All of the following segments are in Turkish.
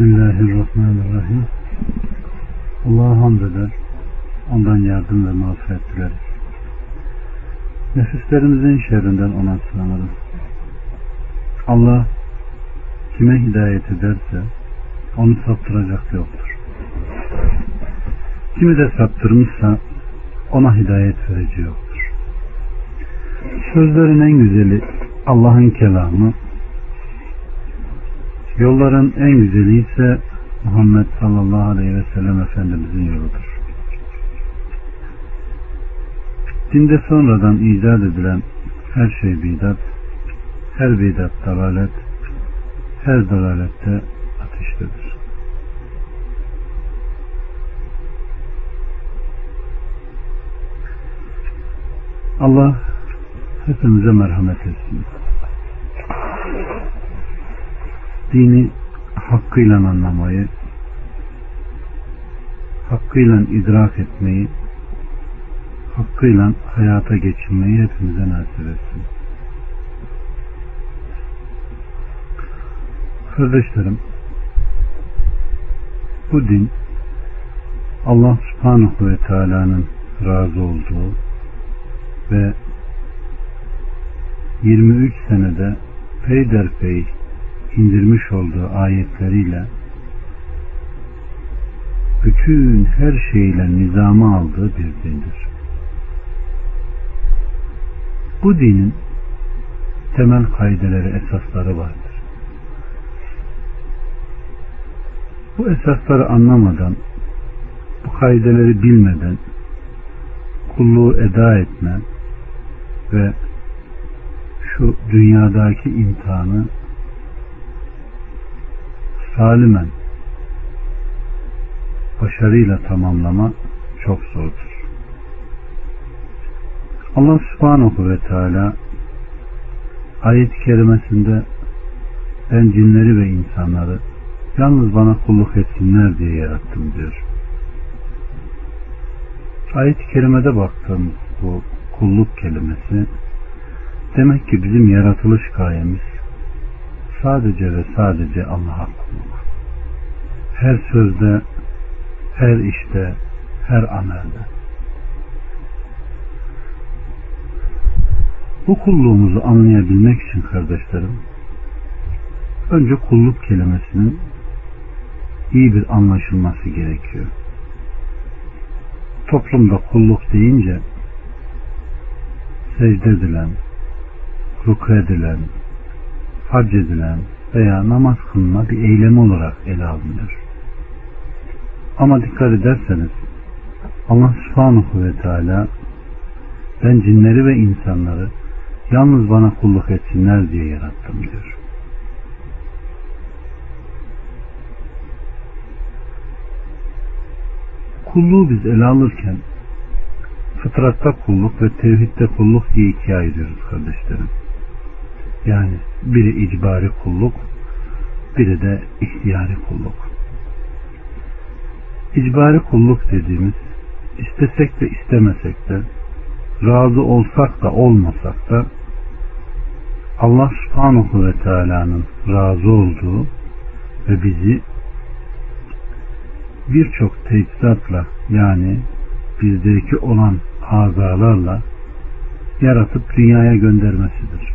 Bismillahirrahmanirrahim. Allah'a hamd eder. Ondan yardım ve mağfiret dileriz. Nefislerimizin şerrinden ona sığınırız. Allah kime hidayet ederse onu saptıracak yoktur. Kimi de saptırmışsa ona hidayet verici yoktur. Sözlerin en güzeli Allah'ın kelamı, Yolların en güzeli ise Muhammed sallallahu aleyhi ve sellem Efendimizin yoludur. Dinde sonradan icat edilen her şey bidat, her bidat dalalet, her dalalette ateştedir. Allah hepimize merhamet etsin dini hakkıyla anlamayı, hakkıyla idrak etmeyi, hakkıyla hayata geçirmeyi hepimize nasip etsin. Kardeşlerim, bu din Allah subhanahu ve teala'nın razı olduğu ve 23 senede peyderpey indirmiş olduğu ayetleriyle bütün her şeyle nizamı aldığı bir dindir. Bu dinin temel kaideleri, esasları vardır. Bu esasları anlamadan, bu kaideleri bilmeden kulluğu eda etme ve şu dünyadaki imtihanı salimen başarıyla tamamlama çok zordur. Allah subhanahu ve teala ayet-i kerimesinde ben cinleri ve insanları yalnız bana kulluk etsinler diye yarattım diyor. Ayet-i kerimede baktığımız bu kulluk kelimesi demek ki bizim yaratılış gayemiz sadece ve sadece Allah'a kulluk. Her sözde, her işte, her amelde. Bu kulluğumuzu anlayabilmek için kardeşlerim, önce kulluk kelimesinin iyi bir anlaşılması gerekiyor. Toplumda kulluk deyince secde edilen, ruku edilen, hac edilen veya namaz kılma bir eylem olarak ele alınıyor. Ama dikkat ederseniz Allah subhanahu ve teala ben cinleri ve insanları yalnız bana kulluk etsinler diye yarattım diyor. Kulluğu biz ele alırken fıtratta kulluk ve tevhidde kulluk diye ikiye ayırıyoruz kardeşlerim. Yani biri icbari kulluk, biri de ihtiyari kulluk. İcbari kulluk dediğimiz istesek de istemesek de razı olsak da olmasak da Allah subhanahu ve teala'nın razı olduğu ve bizi birçok teçhizatla yani bizdeki olan azalarla yaratıp dünyaya göndermesidir.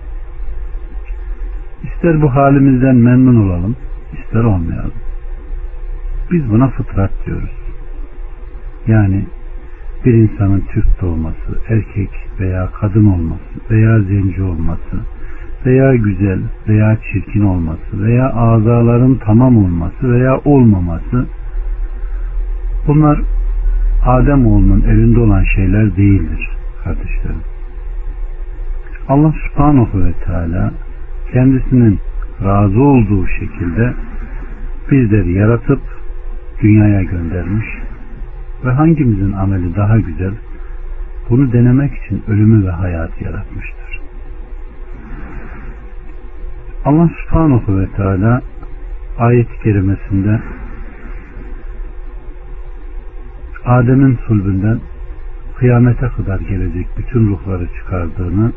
İster bu halimizden memnun olalım, ister olmayalım. Biz buna fıtrat diyoruz. Yani bir insanın Türk doğması, erkek veya kadın olması veya zenci olması veya güzel veya çirkin olması veya azaların tamam olması veya olmaması bunlar Adem oğlunun elinde olan şeyler değildir kardeşlerim. Allah subhanahu ve teala kendisinin razı olduğu şekilde bizleri yaratıp dünyaya göndermiş ve hangimizin ameli daha güzel bunu denemek için ölümü ve hayatı yaratmıştır. Allah subhanahu ve teala ayet-i kerimesinde Adem'in sulbünden kıyamete kadar gelecek bütün ruhları çıkardığını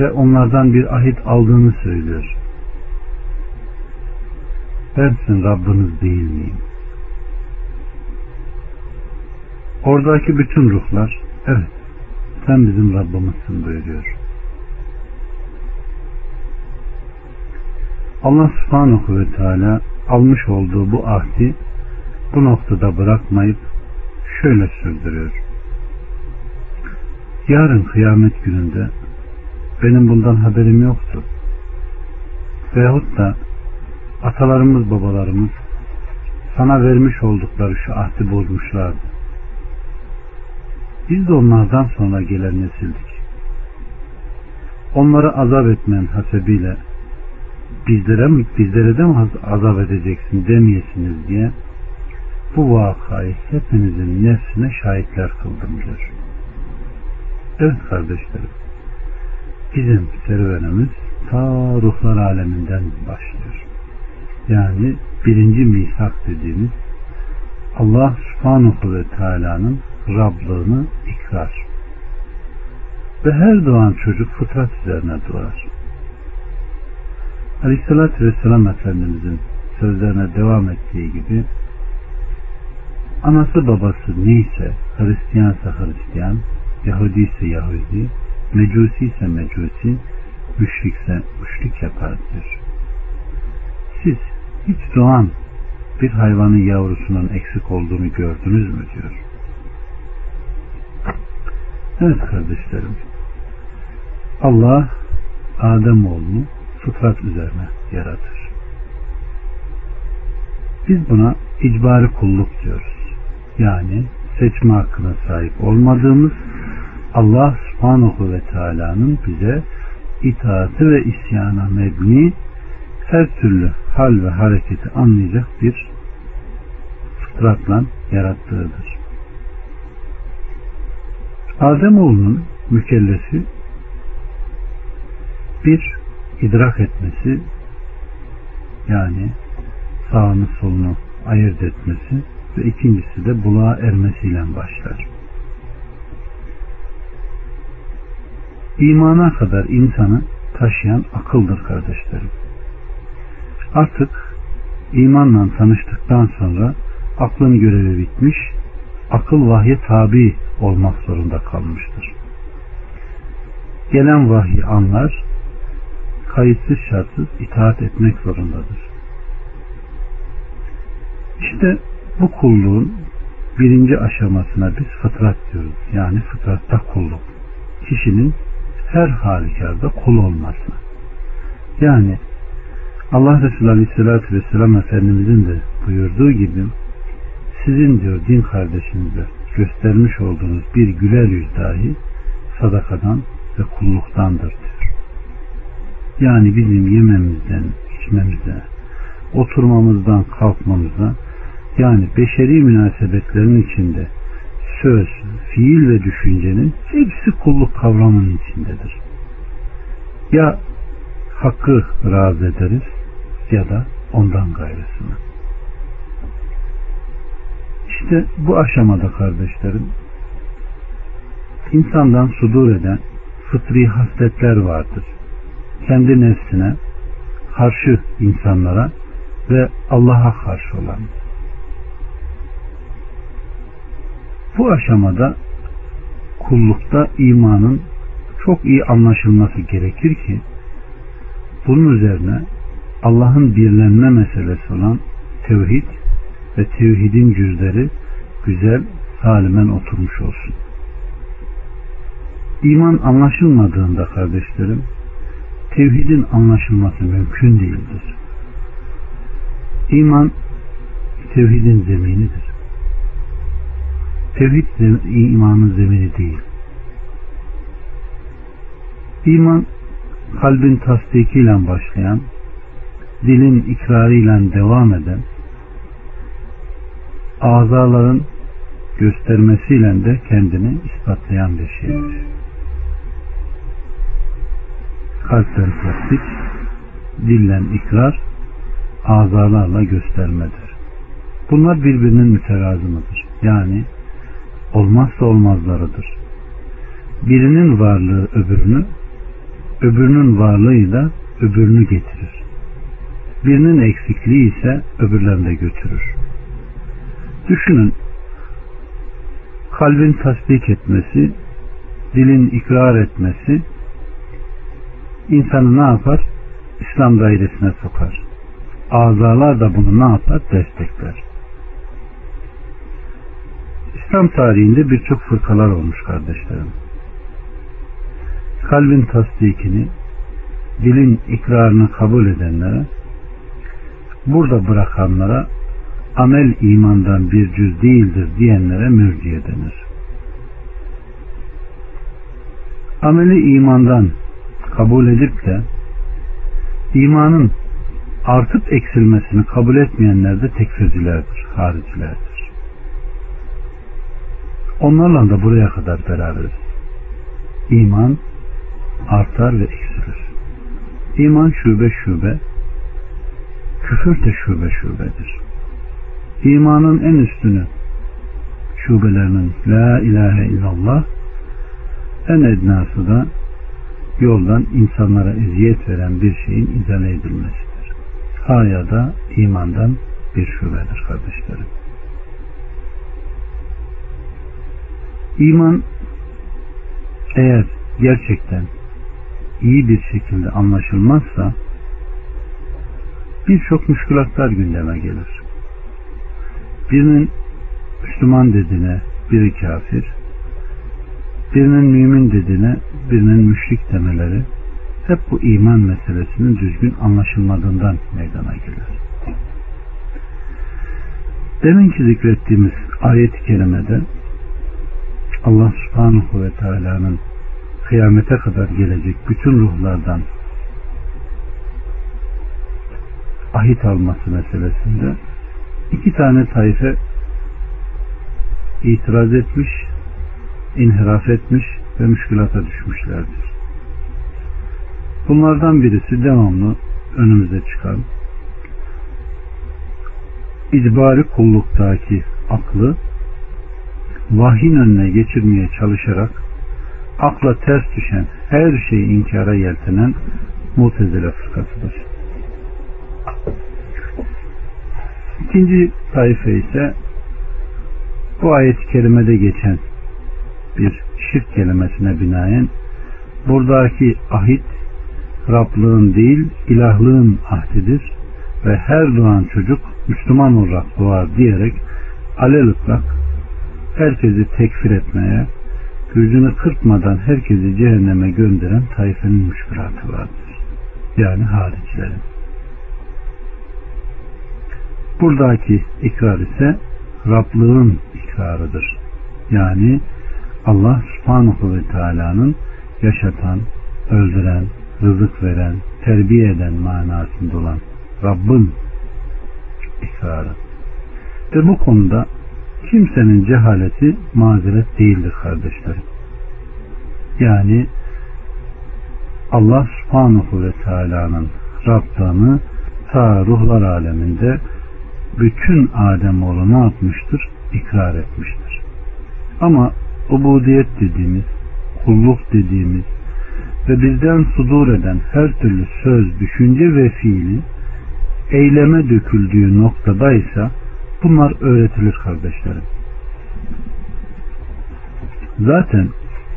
ve onlardan bir ahit aldığını söylüyor. Ben sizin Rabbiniz değil miyim? Oradaki bütün ruhlar evet sen bizim Rabbimizsin buyuruyor. Allah subhanahu ve teala almış olduğu bu ahdi bu noktada bırakmayıp şöyle sürdürüyor. Yarın kıyamet gününde benim bundan haberim yoktu. Veyahut da atalarımız babalarımız sana vermiş oldukları şu ahdi bozmuşlardı. Biz de onlardan sonra gelen nesildik. Onları azap etmeyen hasebiyle bizlere mi, bizlere de mi azap edeceksin demeyesiniz diye bu vakayı hepinizin nefsine şahitler kıldım diyor. Evet kardeşlerim bizim serüvenimiz ta ruhlar aleminden başlıyor. Yani birinci misak dediğimiz Allah subhanahu ve teala'nın Rablığını ikrar. Ve her doğan çocuk fıtrat üzerine doğar. Aleyhissalatü Vesselam Efendimizin sözlerine devam ettiği gibi anası babası neyse Hristiyansa Hristiyan, Yahudi ise Yahudi, Mecusi ise Mecusi, müşrikse müşrik yapar diyor. Siz hiç doğan bir hayvanın yavrusunun eksik olduğunu gördünüz mü diyor. Evet kardeşlerim. Allah Adem oğlunu fıtrat üzerine yaratır. Biz buna icbari kulluk diyoruz. Yani seçme hakkına sahip olmadığımız Allah subhanahu ve teala'nın bize itaati ve isyana mebni her türlü hal ve hareketi anlayacak bir fıtratla yarattığıdır. Ademoğlunun mükellefi bir idrak etmesi yani sağını solunu ayırt etmesi ve ikincisi de buluğa ermesiyle başlar. İmana kadar insanı taşıyan akıldır kardeşlerim. Artık imanla tanıştıktan sonra aklın görevi bitmiş, akıl vahye tabi olmak zorunda kalmıştır. Gelen vahyi anlar, kayıtsız şartsız itaat etmek zorundadır. İşte bu kulluğun birinci aşamasına biz fıtrat diyoruz. Yani fıtratta kulluk. Kişinin her halükarda kul olması. Yani Allah Resulü Aleyhisselatü Vesselam Efendimizin de buyurduğu gibi sizin diyor din kardeşinize göstermiş olduğunuz bir güler yüz dahi sadakadan ve kulluktandır diyor. Yani bizim yememizden, içmemizden, oturmamızdan, kalkmamızdan yani beşeri münasebetlerin içinde söz, fiil ve düşüncenin hepsi kulluk kavramının içindedir. Ya hakkı razı ederiz ya da ondan gayrısını. İşte bu aşamada kardeşlerim insandan sudur eden fıtri hasletler vardır. Kendi nefsine, karşı insanlara ve Allah'a karşı olan. Bu aşamada kullukta imanın çok iyi anlaşılması gerekir ki bunun üzerine Allah'ın birlenme meselesi olan tevhid ve tevhidin cüzleri güzel, salimen oturmuş olsun. İman anlaşılmadığında kardeşlerim, tevhidin anlaşılması mümkün değildir. İman tevhidin zeminidir. Tevhid imanın zemini değil. İman kalbin tasdikiyle başlayan, dilin ikrarıyla devam eden, azaların göstermesiyle de kendini ispatlayan bir şeydir. Kalpten tasdik, dillen ikrar, azalarla göstermedir. Bunlar birbirinin müterazımıdır. Yani olmazsa olmazlarıdır. Birinin varlığı öbürünü, öbürünün varlığıyla öbürünü getirir. Birinin eksikliği ise öbürlerinde götürür. Düşünün kalbin tasdik etmesi, dilin ikrar etmesi insanı ne yapar? İslam dairesine sokar. Azalar da bunu ne yapar? Destekler. İslam tarihinde birçok fırkalar olmuş kardeşlerim. Kalbin tasdikini, dilin ikrarını kabul edenlere, burada bırakanlara amel imandan bir cüz değildir diyenlere mürciye denir. Ameli imandan kabul edip de imanın artıp eksilmesini kabul etmeyenler de tekfircilerdir, haricilerdir. Onlarla da buraya kadar beraberiz. İman artar ve eksilir. İman şube şube, küfür de şube şubedir. İmanın en üstünü şubelerinin La ilahe illallah en ednası da yoldan insanlara eziyet veren bir şeyin izale edilmesidir. Haya da imandan bir şubedir kardeşlerim. İman eğer gerçekten iyi bir şekilde anlaşılmazsa birçok müşkülatlar gündeme gelir. Birinin Müslüman dediğine biri kafir, birinin mümin dediğine birinin müşrik demeleri hep bu iman meselesinin düzgün anlaşılmadığından meydana gelir. Deminki zikrettiğimiz ayet-i kerimede Allah subhanahu ve teala'nın kıyamete kadar gelecek bütün ruhlardan ahit alması meselesinde iki tane tayfe itiraz etmiş, inhiraf etmiş ve müşkülata düşmüşlerdir. Bunlardan birisi devamlı önümüze çıkan icbari kulluktaki aklı vahyin önüne geçirmeye çalışarak akla ters düşen her şeyi inkara yeltenen mutezile fırkasıdır. İkinci tayfe ise bu ayet-i kerimede geçen bir şirk kelimesine binaen buradaki ahit Rablığın değil ilahlığın ahdidir ve her doğan çocuk Müslüman olarak doğar diyerek alelüklak herkesi tekfir etmeye gözünü kırpmadan herkesi cehenneme gönderen tayfenin müşkülatı vardır. Yani haricilerin. Buradaki ikrar ise Rablığın ikrarıdır. Yani Allah subhanahu ve teala'nın yaşatan, öldüren, rızık veren, terbiye eden manasında olan Rabbin ikrarı. Ve bu konuda kimsenin cehaleti mazeret değildir kardeşlerim. Yani Allah subhanahu ve teala'nın Rabb'ını ta ruhlar aleminde bütün Ademoğlu ne yapmıştır? İkrar etmiştir. Ama ubudiyet dediğimiz, kulluk dediğimiz ve bizden sudur eden her türlü söz, düşünce ve fiili eyleme döküldüğü noktada ise bunlar öğretilir kardeşlerim. Zaten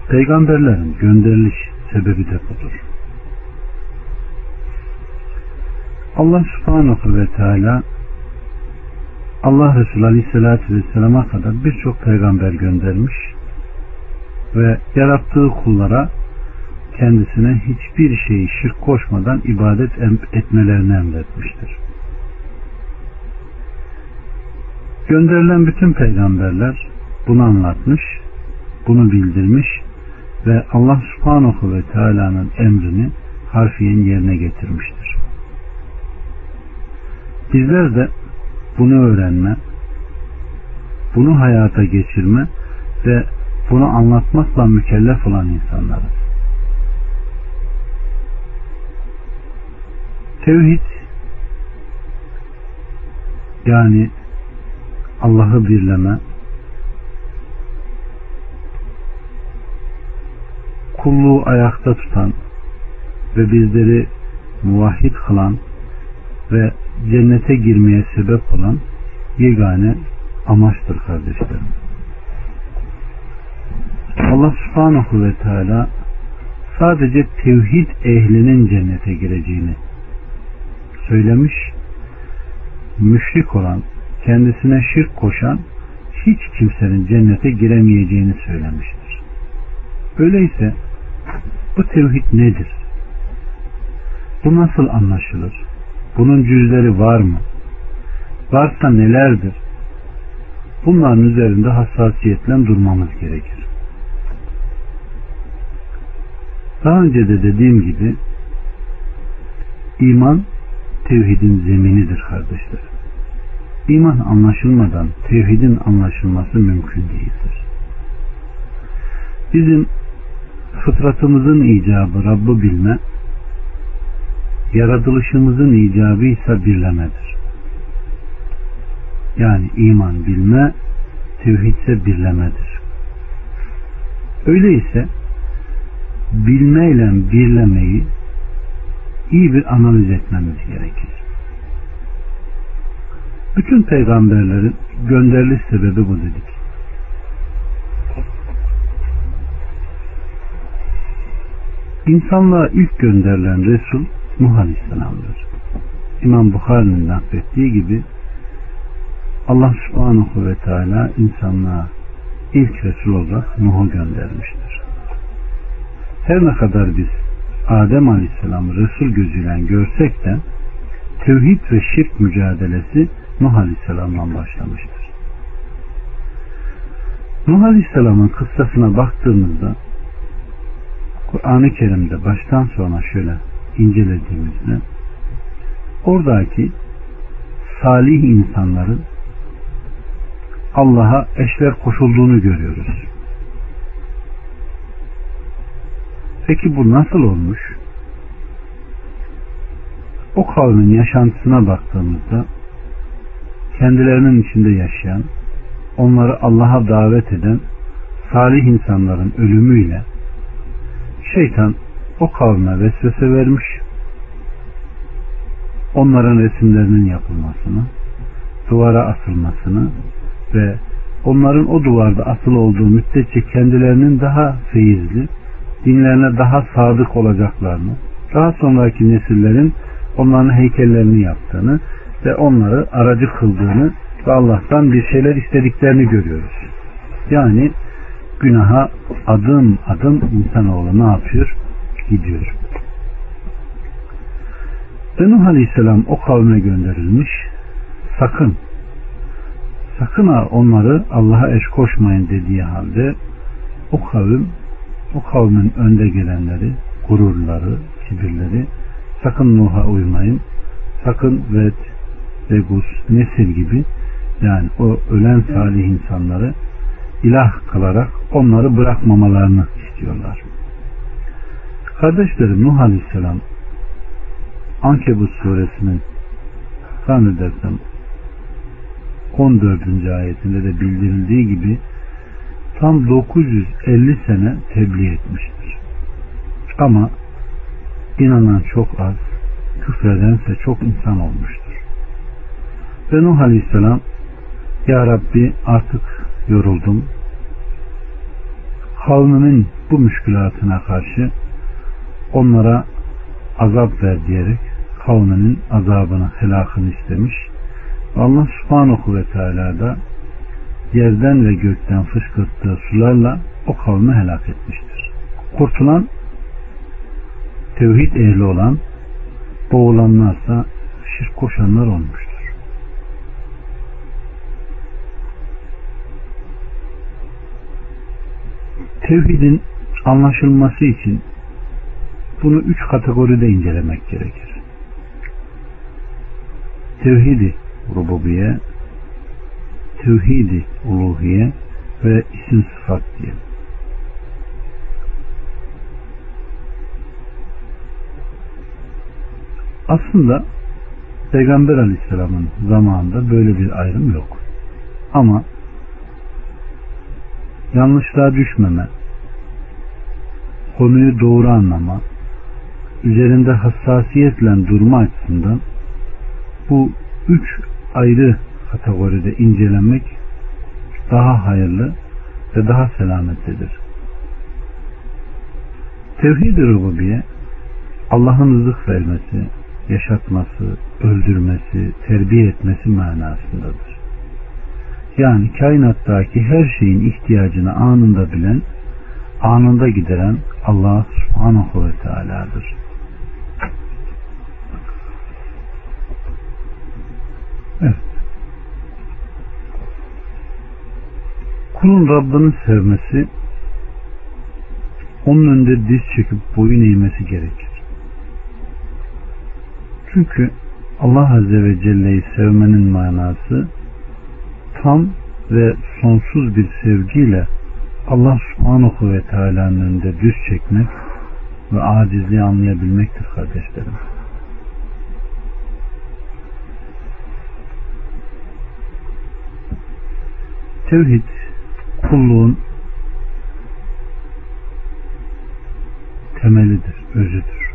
peygamberlerin gönderiliş sebebi de budur. Allah subhanahu ve teala Allah Resulü Aleyhisselatü Vesselam'a kadar birçok peygamber göndermiş ve yarattığı kullara kendisine hiçbir şeyi şirk koşmadan ibadet etmelerini emretmiştir. Gönderilen bütün peygamberler bunu anlatmış, bunu bildirmiş ve Allah subhanahu ve teala'nın emrini harfiyen yerine getirmiştir. Bizler de bunu öğrenme, bunu hayata geçirme ve bunu anlatmakla mükellef olan insanlarız. Tevhid yani Allah'ı birleme kulluğu ayakta tutan ve bizleri muvahhid kılan ve cennete girmeye sebep olan yegane amaçtır kardeşlerim. Allah subhanahu ve teala sadece tevhid ehlinin cennete gireceğini söylemiş. Müşrik olan, kendisine şirk koşan hiç kimsenin cennete giremeyeceğini söylemiştir. Öyleyse bu tevhid nedir? Bu nasıl anlaşılır? Bunun cüzleri var mı? Varsa nelerdir? Bunların üzerinde hassasiyetle durmamız gerekir. Daha önce de dediğim gibi iman tevhidin zeminidir kardeşler. İman anlaşılmadan tevhidin anlaşılması mümkün değildir. Bizim fıtratımızın icabı Rabb'ı bilme, yaratılışımızın icabı ise birlemedir. Yani iman bilme, tevhid ise birlemedir. Öyleyse bilmeyle birlemeyi iyi bir analiz etmemiz gerekir. Bütün peygamberlerin gönderiliş sebebi bu dedik. İnsanlığa ilk gönderilen Resul Nuh Aleyhisselam'dır. İmam Bukhari'nin naklettiği gibi Allah subhanahu ve teala insanlığa ilk Resul olarak Nuh'u göndermiştir. Her ne kadar biz Adem Aleyhisselam'ı Resul gözüyle görsek de tevhid ve şirk mücadelesi Nuh Aleyhisselam'dan başlamıştır. Nuh Aleyhisselam'ın kıssasına baktığımızda Kur'an-ı Kerim'de baştan sona şöyle incelediğimizde oradaki salih insanların Allah'a eşler koşulduğunu görüyoruz. Peki bu nasıl olmuş? O kavmin yaşantısına baktığımızda kendilerinin içinde yaşayan, onları Allah'a davet eden salih insanların ölümüyle şeytan o kavme vesvese vermiş, onların resimlerinin yapılmasını, duvara asılmasını ve onların o duvarda asılı olduğu müddetçe kendilerinin daha feyizli, dinlerine daha sadık olacaklarını, daha sonraki nesillerin onların heykellerini yaptığını ve onları aracı kıldığını ve Allah'tan bir şeyler istediklerini görüyoruz. Yani günaha adım adım insanoğlu ne yapıyor? Gidiyor. Ve Nuh Aleyhisselam o kavme gönderilmiş. Sakın sakın ha onları Allah'a eş koşmayın dediği halde o kavim o kavmin önde gelenleri gururları, kibirleri sakın Nuh'a uymayın sakın Ved, Vegus, Nesil gibi yani o ölen salih insanları ilah kılarak onları bırakmamalarını istiyorlar. Kardeşlerim Nuh Aleyhisselam Ankebut suresinin zannedersem 14. ayetinde de bildirildiği gibi tam 950 sene tebliğ etmiştir. Ama inanan çok az, küfredense çok insan olmuştur. Ve Nuh Aleyhisselam Ya Rabbi artık yoruldum. Kavmimin bu müşkülatına karşı onlara azap ver diyerek kavminin azabını, helakını istemiş. Allah subhanahu ve teala da yerden ve gökten fışkırttığı sularla o kavmi helak etmiştir. Kurtulan tevhid ehli olan boğulanlarsa şirk koşanlar olmuştur. Tevhidin anlaşılması için bunu üç kategoride incelemek gerekir. Tevhidi rububiye, tevhidi uluhiye ve isim sıfat diye. Aslında Peygamber Aleyhisselam'ın zamanında böyle bir ayrım yok. Ama yanlışlığa düşmeme, konuyu doğru anlama, üzerinde hassasiyetle durma açısından bu üç ayrı kategoride incelenmek daha hayırlı ve daha selametlidir. Tevhid-i rububiye Allah'ın rızık vermesi, yaşatması, öldürmesi, terbiye etmesi manasındadır. Yani kainattaki her şeyin ihtiyacını anında bilen, anında gideren Allah subhanahu ve teala'dır. Kulun Rabbini sevmesi onun önünde diz çekip boyun eğmesi gerekir. Çünkü Allah Azze ve Celle'yi sevmenin manası tam ve sonsuz bir sevgiyle Allah Subhanahu ve Teala'nın önünde düz çekmek ve acizliği anlayabilmektir kardeşlerim. Tevhid kulluğun temelidir, özüdür.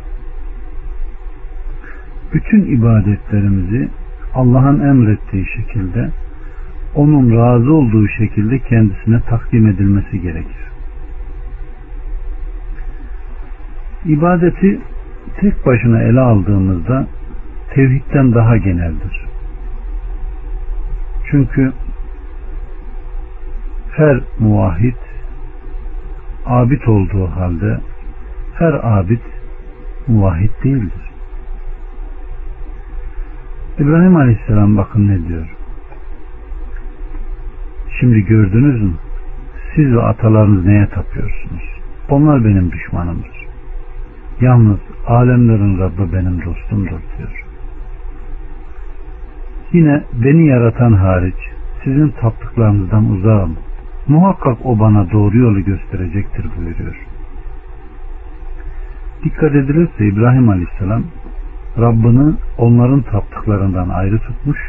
Bütün ibadetlerimizi Allah'ın emrettiği şekilde onun razı olduğu şekilde kendisine takdim edilmesi gerekir. İbadeti tek başına ele aldığımızda tevhidden daha geneldir. Çünkü her muvahhid abid olduğu halde her abid muvahhid değildir. İbrahim Aleyhisselam bakın ne diyor. Şimdi gördünüz mü? Siz ve atalarınız neye tapıyorsunuz? Onlar benim düşmanımdır. Yalnız alemlerin Rabbi benim dostumdur diyor. Yine beni yaratan hariç sizin taptıklarınızdan uzağım. Muhakkak o bana doğru yolu gösterecektir buyuruyor. Dikkat edilirse İbrahim Aleyhisselam Rabbini onların taptıklarından ayrı tutmuş.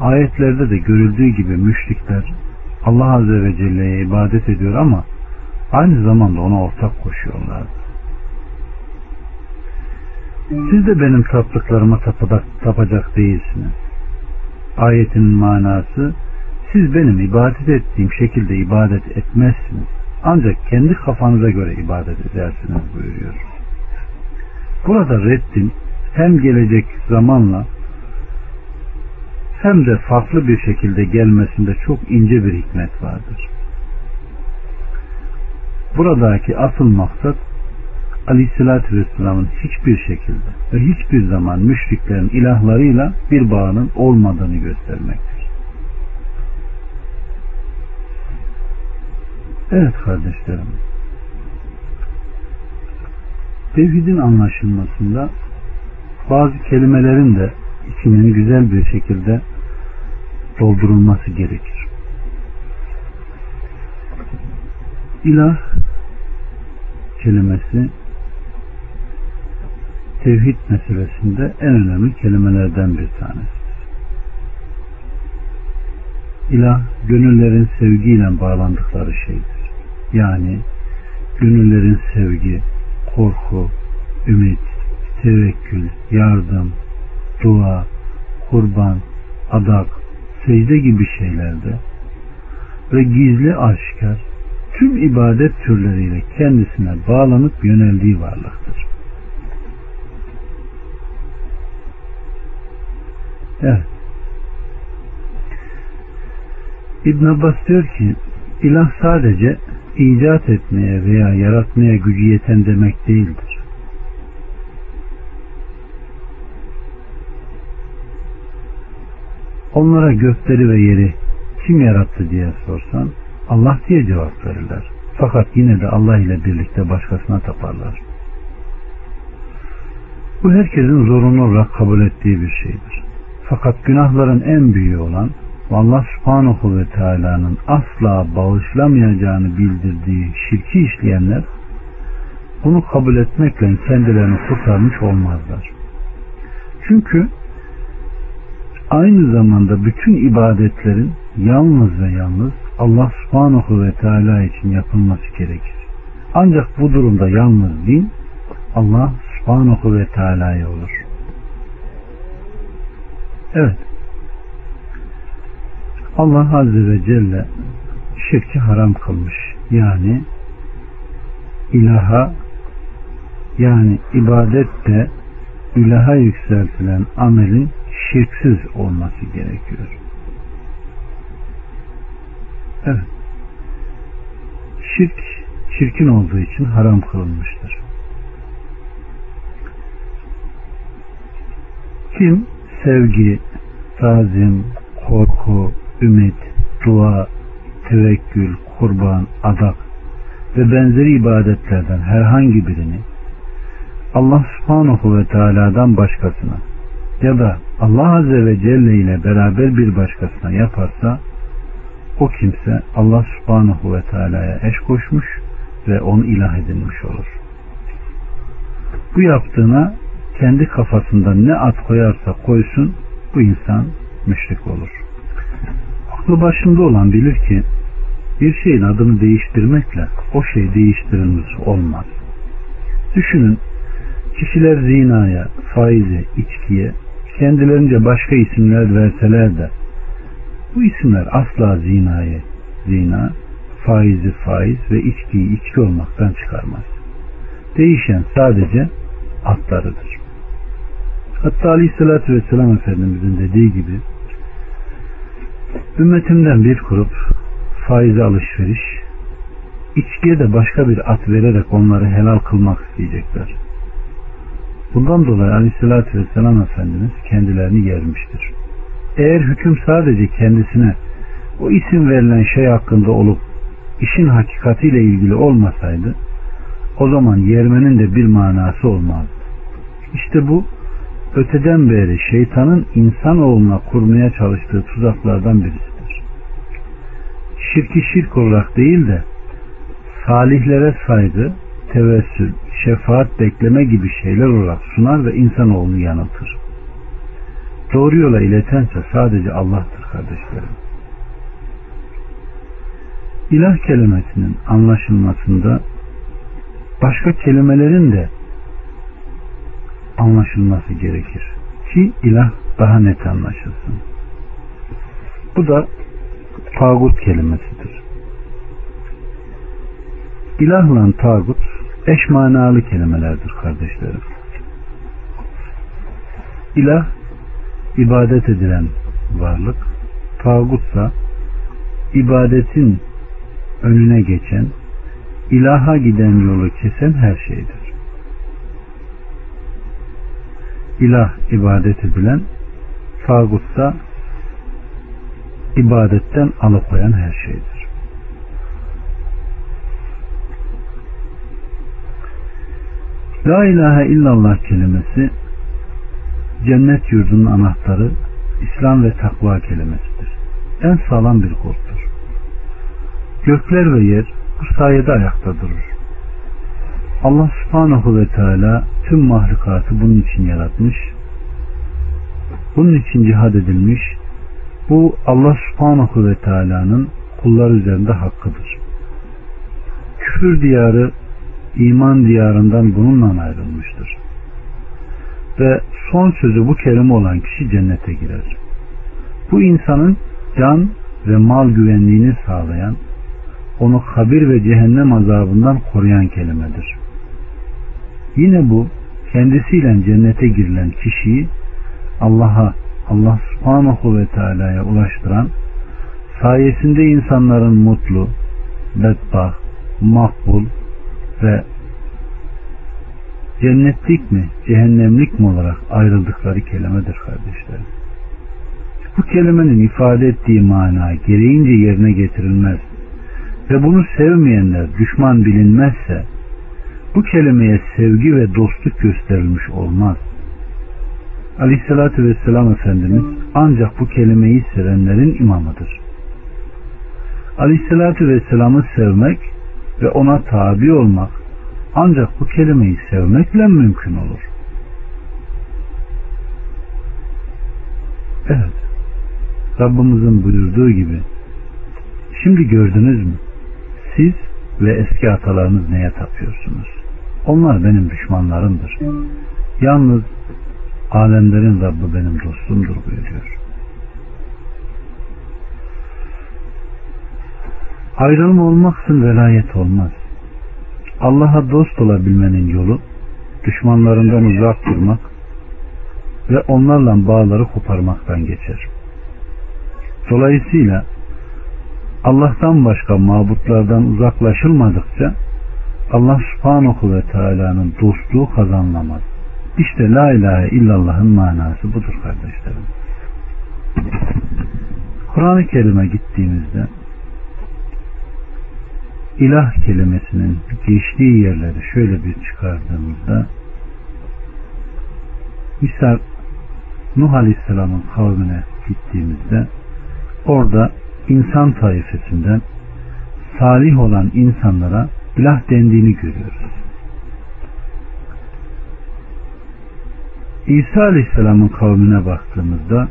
Ayetlerde de görüldüğü gibi müşrikler Allah Azze ve Celle'ye ibadet ediyor ama aynı zamanda ona ortak koşuyorlar. Siz de benim taptıklarıma tapacak, tapacak değilsiniz. Ayetin manası siz benim ibadet ettiğim şekilde ibadet etmezsiniz. Ancak kendi kafanıza göre ibadet edersiniz buyuruyor. Burada reddin hem gelecek zamanla hem de farklı bir şekilde gelmesinde çok ince bir hikmet vardır. Buradaki asıl maksat Aleyhisselatü Vesselam'ın hiçbir şekilde ve hiçbir zaman müşriklerin ilahlarıyla bir bağının olmadığını göstermektir. Evet kardeşlerim, tevhidin anlaşılmasında bazı kelimelerin de içinin güzel bir şekilde doldurulması gerekir. İlah kelimesi tevhid meselesinde en önemli kelimelerden bir tanesidir. İlah gönüllerin sevgiyle bağlandıkları şeydir. Yani gönüllerin sevgi, korku, ümit, tevekkül, yardım, dua, kurban, adak, secde gibi şeylerde ve gizli aşikar tüm ibadet türleriyle kendisine bağlanıp yöneldiği varlıktır. Evet. İbn Abbas diyor ki ilah sadece icat etmeye veya yaratmaya gücü yeten demek değildir. Onlara gökleri ve yeri kim yarattı diye sorsan Allah diye cevap verirler. Fakat yine de Allah ile birlikte başkasına taparlar. Bu herkesin zorunlu olarak kabul ettiği bir şeydir. Fakat günahların en büyüğü olan Allah subhanahu ve teala'nın asla bağışlamayacağını bildirdiği şirki işleyenler bunu kabul etmekle kendilerini kurtarmış olmazlar. Çünkü aynı zamanda bütün ibadetlerin yalnız ve yalnız Allah subhanahu ve teala için yapılması gerekir. Ancak bu durumda yalnız din Allah subhanahu ve teala'ya olur. Evet. Allah Azze ve Celle şirki haram kılmış. Yani ilaha yani ibadette ilaha yükseltilen amelin şirksiz olması gerekiyor. Evet. Şirk, çirkin olduğu için haram kılınmıştır. Kim sevgi, tazim, korku, ümit, dua, tevekkül, kurban, adak ve benzeri ibadetlerden herhangi birini Allah subhanahu ve teala'dan başkasına ya da Allah azze ve celle ile beraber bir başkasına yaparsa o kimse Allah subhanahu ve teala'ya eş koşmuş ve onu ilah edinmiş olur. Bu yaptığına kendi kafasında ne at koyarsa koysun bu insan müşrik olur. Aklı başında olan bilir ki bir şeyin adını değiştirmekle o şey değiştirilmiş olmaz. Düşünün kişiler zinaya, faize, içkiye kendilerince başka isimler verseler de bu isimler asla zinayı zina, faizi faiz ve içkiyi içki olmaktan çıkarmaz. Değişen sadece adlarıdır. Hatta Aleyhisselatü Vesselam Efendimizin dediği gibi ümmetimden bir grup faize alışveriş içkiye de başka bir at vererek onları helal kılmak isteyecekler. Bundan dolayı Aleyhisselatü Vesselam Efendimiz kendilerini yermiştir. Eğer hüküm sadece kendisine o isim verilen şey hakkında olup işin hakikatiyle ilgili olmasaydı o zaman yermenin de bir manası olmazdı. İşte bu öteden beri şeytanın insanoğluna kurmaya çalıştığı tuzaklardan birisidir. Şirki şirk olarak değil de salihlere saygı, tevessül, şefaat bekleme gibi şeyler olarak sunar ve insanoğlunu yanıltır. Doğru yola iletense sadece Allah'tır kardeşlerim. İlah kelimesinin anlaşılmasında başka kelimelerin de anlaşılması gerekir. Ki ilah daha net anlaşılsın. Bu da tağut kelimesidir. İlahla tağut eş manalı kelimelerdir kardeşlerim. İlah ibadet edilen varlık, tağutsa ibadetin önüne geçen, ilaha giden yolu kesen her şeydir. İlah ibadet edilen, tağutsa ibadetten alıkoyan her şeydir. La ilahe illallah kelimesi cennet yurdunun anahtarı İslam ve takva kelimesidir. En sağlam bir koddur. Gökler ve yer bu sayede ayakta durur. Allah subhanahu ve teala tüm mahlukatı bunun için yaratmış. Bunun için cihad edilmiş. Bu Allah subhanahu ve teala'nın kullar üzerinde hakkıdır. Küfür diyarı iman diyarından bununla ayrılmıştır. Ve son sözü bu kelime olan kişi cennete girer. Bu insanın can ve mal güvenliğini sağlayan, onu kabir ve cehennem azabından koruyan kelimedir. Yine bu kendisiyle cennete girilen kişiyi Allah'a, Allah subhanahu ve teala'ya ulaştıran, sayesinde insanların mutlu, bedbah, makbul ve cennetlik mi, cehennemlik mi olarak ayrıldıkları kelimedir kardeşlerim. Bu kelimenin ifade ettiği mana gereğince yerine getirilmez ve bunu sevmeyenler düşman bilinmezse bu kelimeye sevgi ve dostluk gösterilmiş olmaz. Aleyhissalatü Vesselam Efendimiz ancak bu kelimeyi sevenlerin imamıdır. Aleyhissalatü Vesselam'ı sevmek ve ona tabi olmak ancak bu kelimeyi sevmekle mümkün olur. Evet. Rabbimizin buyurduğu gibi şimdi gördünüz mü? Siz ve eski atalarınız neye tapıyorsunuz? Onlar benim düşmanlarımdır. Yalnız Alemlerin Rabbi benim dostumdur buyuruyor. Ayrılma olmaksın velayet olmaz. Allah'a dost olabilmenin yolu düşmanlarından uzak durmak ve onlarla bağları koparmaktan geçer. Dolayısıyla Allah'tan başka mabutlardan uzaklaşılmadıkça Allah subhanahu ve teala'nın dostluğu kazanılamaz. İşte la ilahe illallah'ın manası budur kardeşlerim. Kur'an-ı Kerim'e gittiğimizde ilah kelimesinin geçtiği yerleri şöyle bir çıkardığımızda misal Nuh Aleyhisselam'ın kavmine gittiğimizde orada insan taifesinden salih olan insanlara ilah dendiğini görüyoruz. İsa Aleyhisselam'ın kavmine baktığımızda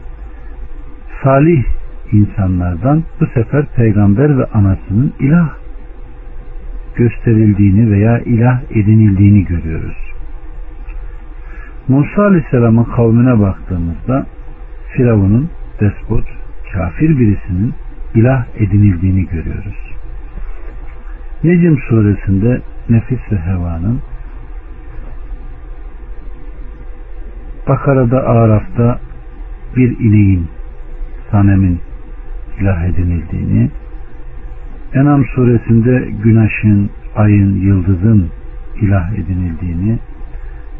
salih insanlardan bu sefer peygamber ve anasının ilah gösterildiğini veya ilah edinildiğini görüyoruz. Musa Aleyhisselam'ın kavmine baktığımızda Firavun'un despot, kafir birisinin ilah edinildiğini görüyoruz. Necim suresinde nefis ve hevanın Bakara'da Araf'ta bir ineğin sanemin ilah edinildiğini Enam suresinde güneşin, ayın, yıldızın ilah edinildiğini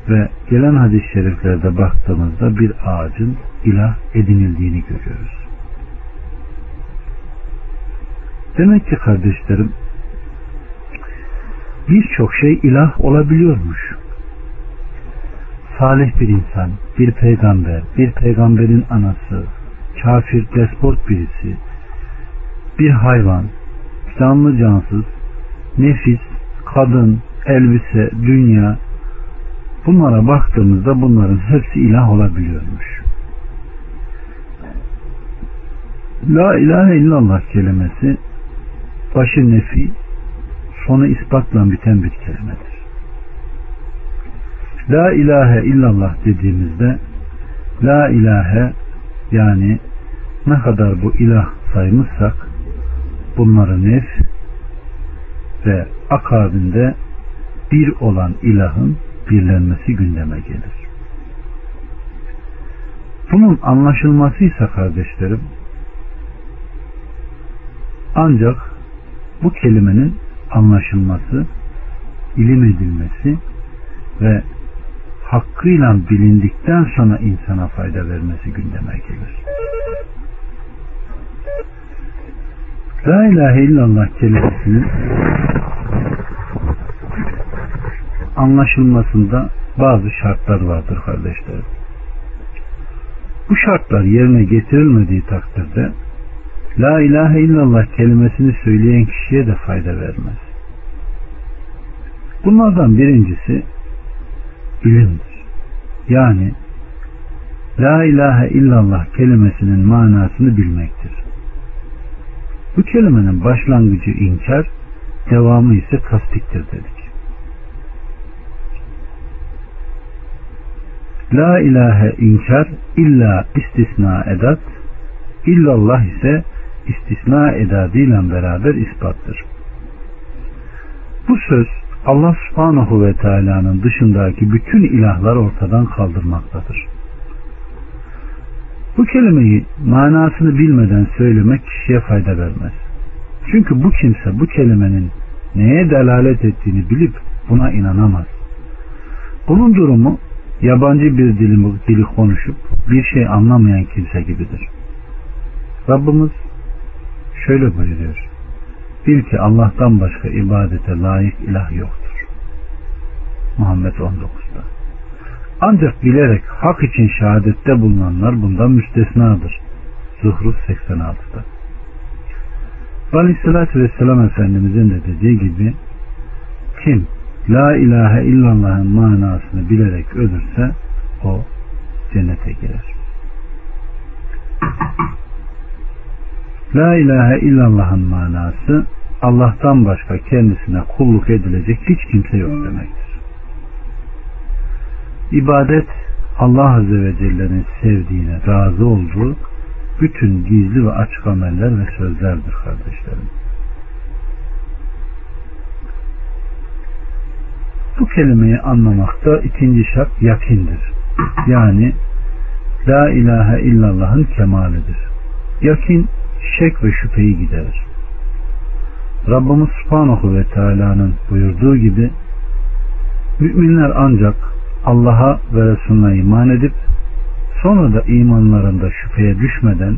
ve gelen hadis-i şeriflerde baktığımızda bir ağacın ilah edinildiğini görüyoruz. Demek ki kardeşlerim birçok şey ilah olabiliyormuş. Salih bir insan, bir peygamber, bir peygamberin anası, kafir, despot birisi, bir hayvan, canlı cansız, nefis, kadın, elbise, dünya bunlara baktığımızda bunların hepsi ilah olabiliyormuş. La ilahe illallah kelimesi başı nefi sonu ispatla biten bir kelimedir. La ilahe illallah dediğimizde La ilahe yani ne kadar bu ilah saymışsak bunları nef ve akabinde bir olan ilahın birlenmesi gündeme gelir. Bunun anlaşılması ise kardeşlerim ancak bu kelimenin anlaşılması, ilim edilmesi ve hakkıyla bilindikten sonra insana fayda vermesi gündeme gelir. La ilahe illallah kelimesinin anlaşılmasında bazı şartlar vardır kardeşlerim. Bu şartlar yerine getirilmediği takdirde La ilahe illallah kelimesini söyleyen kişiye de fayda vermez. Bunlardan birincisi ilimdir. Yani La ilahe illallah kelimesinin manasını bilmektir. Bu kelimenin başlangıcı inkar, devamı ise tasdiktir dedik. La ilahe inkar illa istisna edat, illallah ise istisna edadıyla beraber ispattır. Bu söz Allah subhanahu ve teala'nın dışındaki bütün ilahlar ortadan kaldırmaktadır. Bu kelimeyi manasını bilmeden söylemek kişiye fayda vermez. Çünkü bu kimse bu kelimenin neye delalet ettiğini bilip buna inanamaz. Bunun durumu yabancı bir dili, dili konuşup bir şey anlamayan kimse gibidir. Rabbimiz şöyle buyuruyor. Bil ki Allah'tan başka ibadete layık ilah yoktur. Muhammed 19'da. Ancak bilerek hak için şehadette bulunanlar bundan müstesnadır. Zuhruf 86'da. Aleyhissalatü Vesselam Efendimizin de dediği gibi kim La ilahe illallah'ın manasını bilerek ölürse o cennete girer. La ilahe illallah'ın manası Allah'tan başka kendisine kulluk edilecek hiç kimse yok demektir. İbadet Allah Azze ve Celle'nin sevdiğine razı olduğu bütün gizli ve açık ameller ve sözlerdir kardeşlerim. Bu kelimeyi anlamakta ikinci şart yakindir. Yani La ilahe illallah'ın kemalidir. Yakin şek ve şüpheyi giderir. Rabbimiz Subhanahu ve Teala'nın buyurduğu gibi müminler ancak Allah'a ve Resulüne iman edip sonra da imanlarında şüpheye düşmeden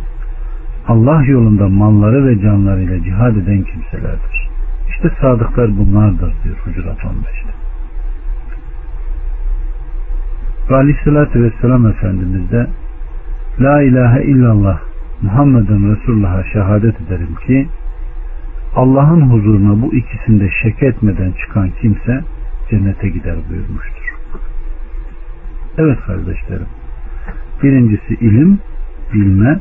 Allah yolunda malları ve canlarıyla cihad eden kimselerdir. İşte sadıklar bunlardır diyor Hucurat 15'te. Ve aleyhissalatü vesselam Efendimiz de La ilahe illallah Muhammeden Resulullah'a şehadet ederim ki Allah'ın huzuruna bu ikisinde şek etmeden çıkan kimse cennete gider buyurmuştur. Evet kardeşlerim. Birincisi ilim, bilme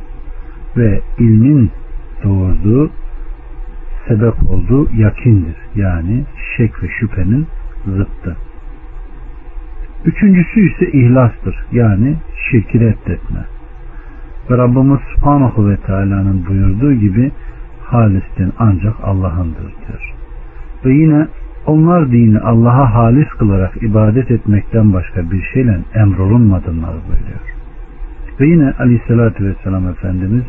ve ilmin doğurduğu sebep olduğu yakindir. Yani şek ve şüphenin zıttı. Üçüncüsü ise ihlastır. Yani şirki reddetme. Ve Rabbimiz Subhanahu ve Teala'nın buyurduğu gibi halistin ancak Allah'ındır diyor. Ve yine onlar dini Allah'a halis kılarak ibadet etmekten başka bir şeyle emrolunmadılar buyuruyor. Ve yine aleyhissalatü vesselam Efendimiz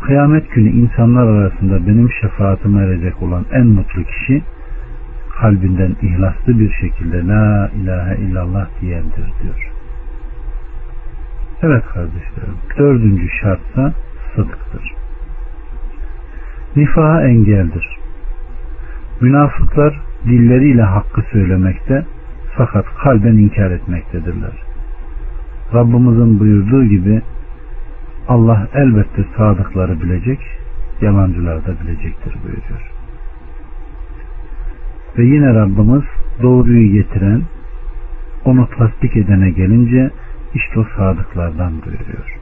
kıyamet günü insanlar arasında benim şefaatime erecek olan en mutlu kişi kalbinden ihlaslı bir şekilde La ilahe illallah diyendir diyor. Evet kardeşlerim. Dördüncü şartsa sıdktır. Nifaha engeldir. Münafıklar dilleriyle hakkı söylemekte fakat kalben inkar etmektedirler. Rabbimizin buyurduğu gibi Allah elbette sadıkları bilecek, yalancıları da bilecektir buyuruyor. Ve yine Rabbimiz doğruyu getiren, onu tasdik edene gelince işte o sadıklardan buyuruyor.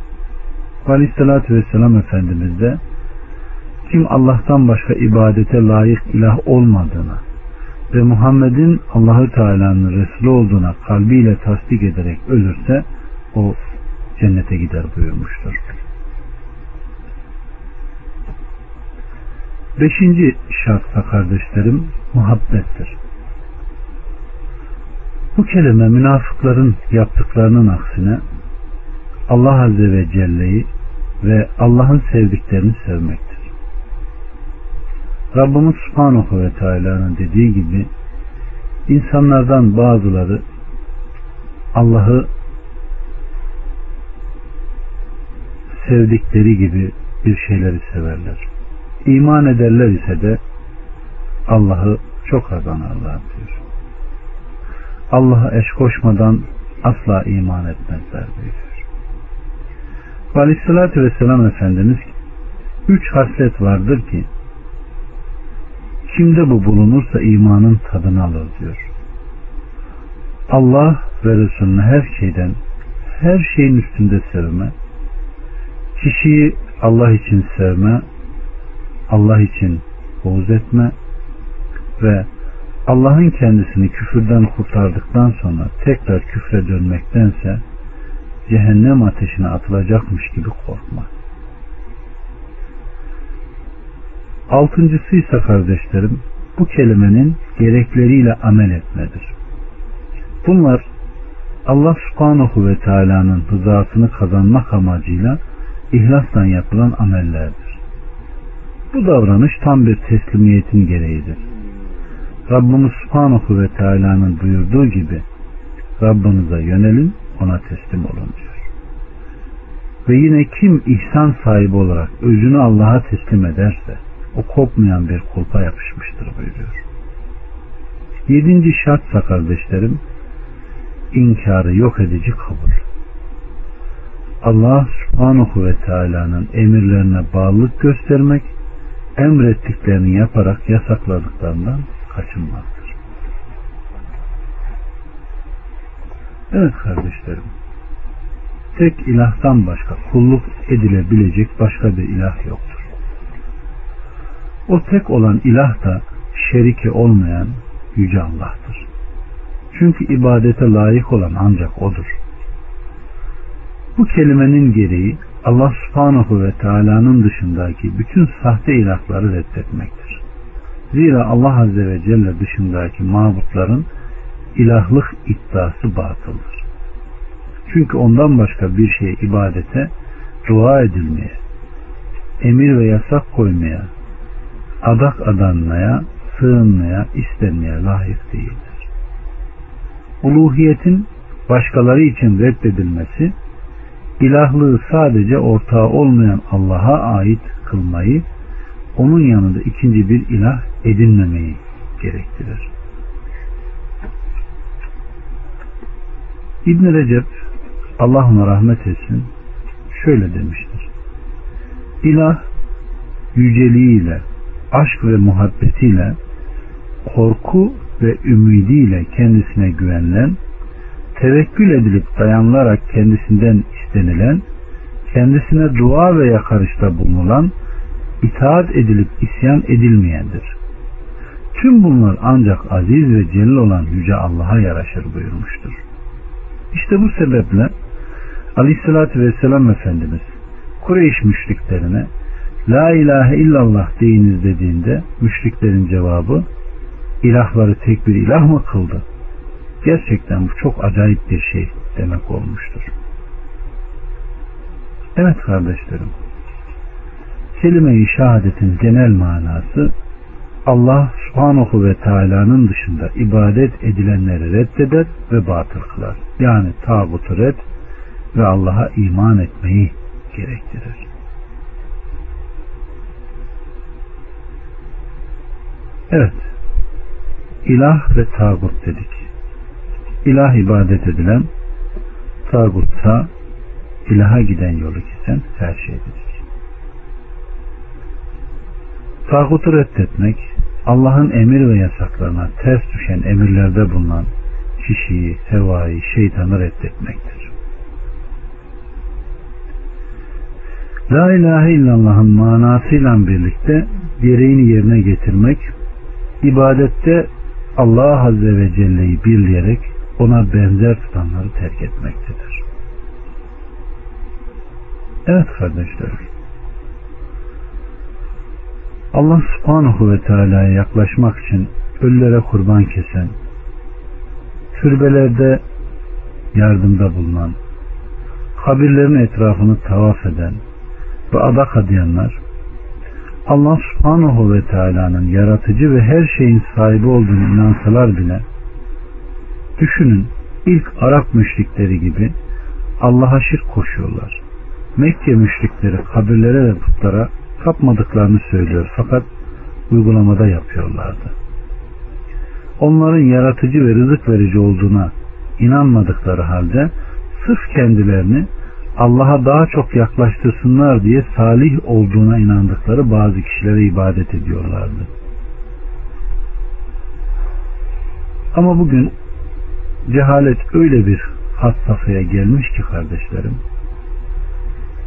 Aleyhissalatü Vesselam Efendimiz de kim Allah'tan başka ibadete layık ilah olmadığına ve Muhammed'in Allahü Teala'nın Resulü olduğuna kalbiyle tasdik ederek ölürse o cennete gider buyurmuştur. Beşinci şartsa kardeşlerim muhabbettir. Bu kelime münafıkların yaptıklarının aksine Allah Azze ve Celle'yi ve Allah'ın sevdiklerini sevmektir. Rabbimiz Subhanahu ve Teala'nın dediği gibi insanlardan bazıları Allah'ı sevdikleri gibi bir şeyleri severler. İman ederler ise de Allah'ı çok az anarlar diyor. Allah'a eş koşmadan asla iman etmezler diyor. Aleyhissalatü Vesselam Efendimiz üç haslet vardır ki kimde bu bulunursa imanın tadını alır diyor. Allah ve Resulüne her şeyden her şeyin üstünde sevme, kişiyi Allah için sevme, Allah için buğz etme ve Allah'ın kendisini küfürden kurtardıktan sonra tekrar küfre dönmektense cehennem ateşine atılacakmış gibi korkma. Altıncısı ise kardeşlerim bu kelimenin gerekleriyle amel etmedir. Bunlar Allah subhanahu ve teala'nın rızasını kazanmak amacıyla ihlasla yapılan amellerdir. Bu davranış tam bir teslimiyetin gereğidir. Rabbimiz subhanahu ve teala'nın buyurduğu gibi Rabbinize yönelin ona teslim olun diyor. Ve yine kim ihsan sahibi olarak özünü Allah'a teslim ederse o kopmayan bir kulpa yapışmıştır buyuruyor. Yedinci şartsa kardeşlerim inkarı yok edici kabul. Allah subhanahu ve teala'nın emirlerine bağlılık göstermek, emrettiklerini yaparak yasakladıklarından kaçınmaktır. Evet kardeşlerim, tek ilahtan başka kulluk edilebilecek başka bir ilah yoktur. O tek olan ilah da şeriki olmayan Yüce Allah'tır. Çünkü ibadete layık olan ancak O'dur. Bu kelimenin gereği Allah subhanahu ve teala'nın dışındaki bütün sahte ilahları reddetmektir. Zira Allah azze ve celle dışındaki mabutların ilahlık iddiası batıldır. Çünkü ondan başka bir şey ibadete, dua edilmeye, emir ve yasak koymaya, adak adanmaya, sığınmaya, istenmeye layık değildir. Uluhiyetin başkaları için reddedilmesi, ilahlığı sadece ortağı olmayan Allah'a ait kılmayı, onun yanında ikinci bir ilah edinmemeyi gerektirir. İbn Recep Allah ona rahmet etsin şöyle demiştir. İlah yüceliğiyle, aşk ve muhabbetiyle, korku ve ümidiyle kendisine güvenilen, tevekkül edilip dayanılarak kendisinden istenilen, kendisine dua ve yakarışta bulunulan, itaat edilip isyan edilmeyendir. Tüm bunlar ancak aziz ve celil olan Yüce Allah'a yaraşır buyurmuştur. İşte bu sebeple Aleyhisselatü Vesselam Efendimiz Kureyş müşriklerine La ilahe illallah deyiniz dediğinde müşriklerin cevabı ilahları tek bir ilah mı kıldı? Gerçekten bu çok acayip bir şey demek olmuştur. Evet kardeşlerim. Kelime-i şehadetin genel manası Allah subhanahu ve teala'nın dışında ibadet edilenleri reddeder ve batıl kılar. Yani tağutu red ve Allah'a iman etmeyi gerektirir. Evet. İlah ve tağut dedik. İlah ibadet edilen, tağutsa ilaha giden yolu kesen her şey Tağutu reddetmek, Allah'ın emir ve yasaklarına ters düşen emirlerde bulunan kişiyi, hevayı, şeytanı reddetmektir. La ilahe illallah'ın manasıyla birlikte gereğini yerine getirmek, ibadette Allah Azze ve Celle'yi birleyerek ona benzer tutanları terk etmektedir. Evet kardeşlerim. Allah subhanahu ve teala'ya yaklaşmak için ölülere kurban kesen, türbelerde yardımda bulunan, kabirlerin etrafını tavaf eden ve adak adayanlar, Allah subhanahu ve teala'nın yaratıcı ve her şeyin sahibi olduğunu inansalar bile, düşünün ilk Arap müşrikleri gibi Allah'a şirk koşuyorlar. Mekke müşrikleri kabirlere ve putlara tapmadıklarını söylüyor fakat uygulamada yapıyorlardı. Onların yaratıcı ve rızık verici olduğuna inanmadıkları halde sırf kendilerini Allah'a daha çok yaklaştırsınlar diye salih olduğuna inandıkları bazı kişilere ibadet ediyorlardı. Ama bugün cehalet öyle bir hat safhaya gelmiş ki kardeşlerim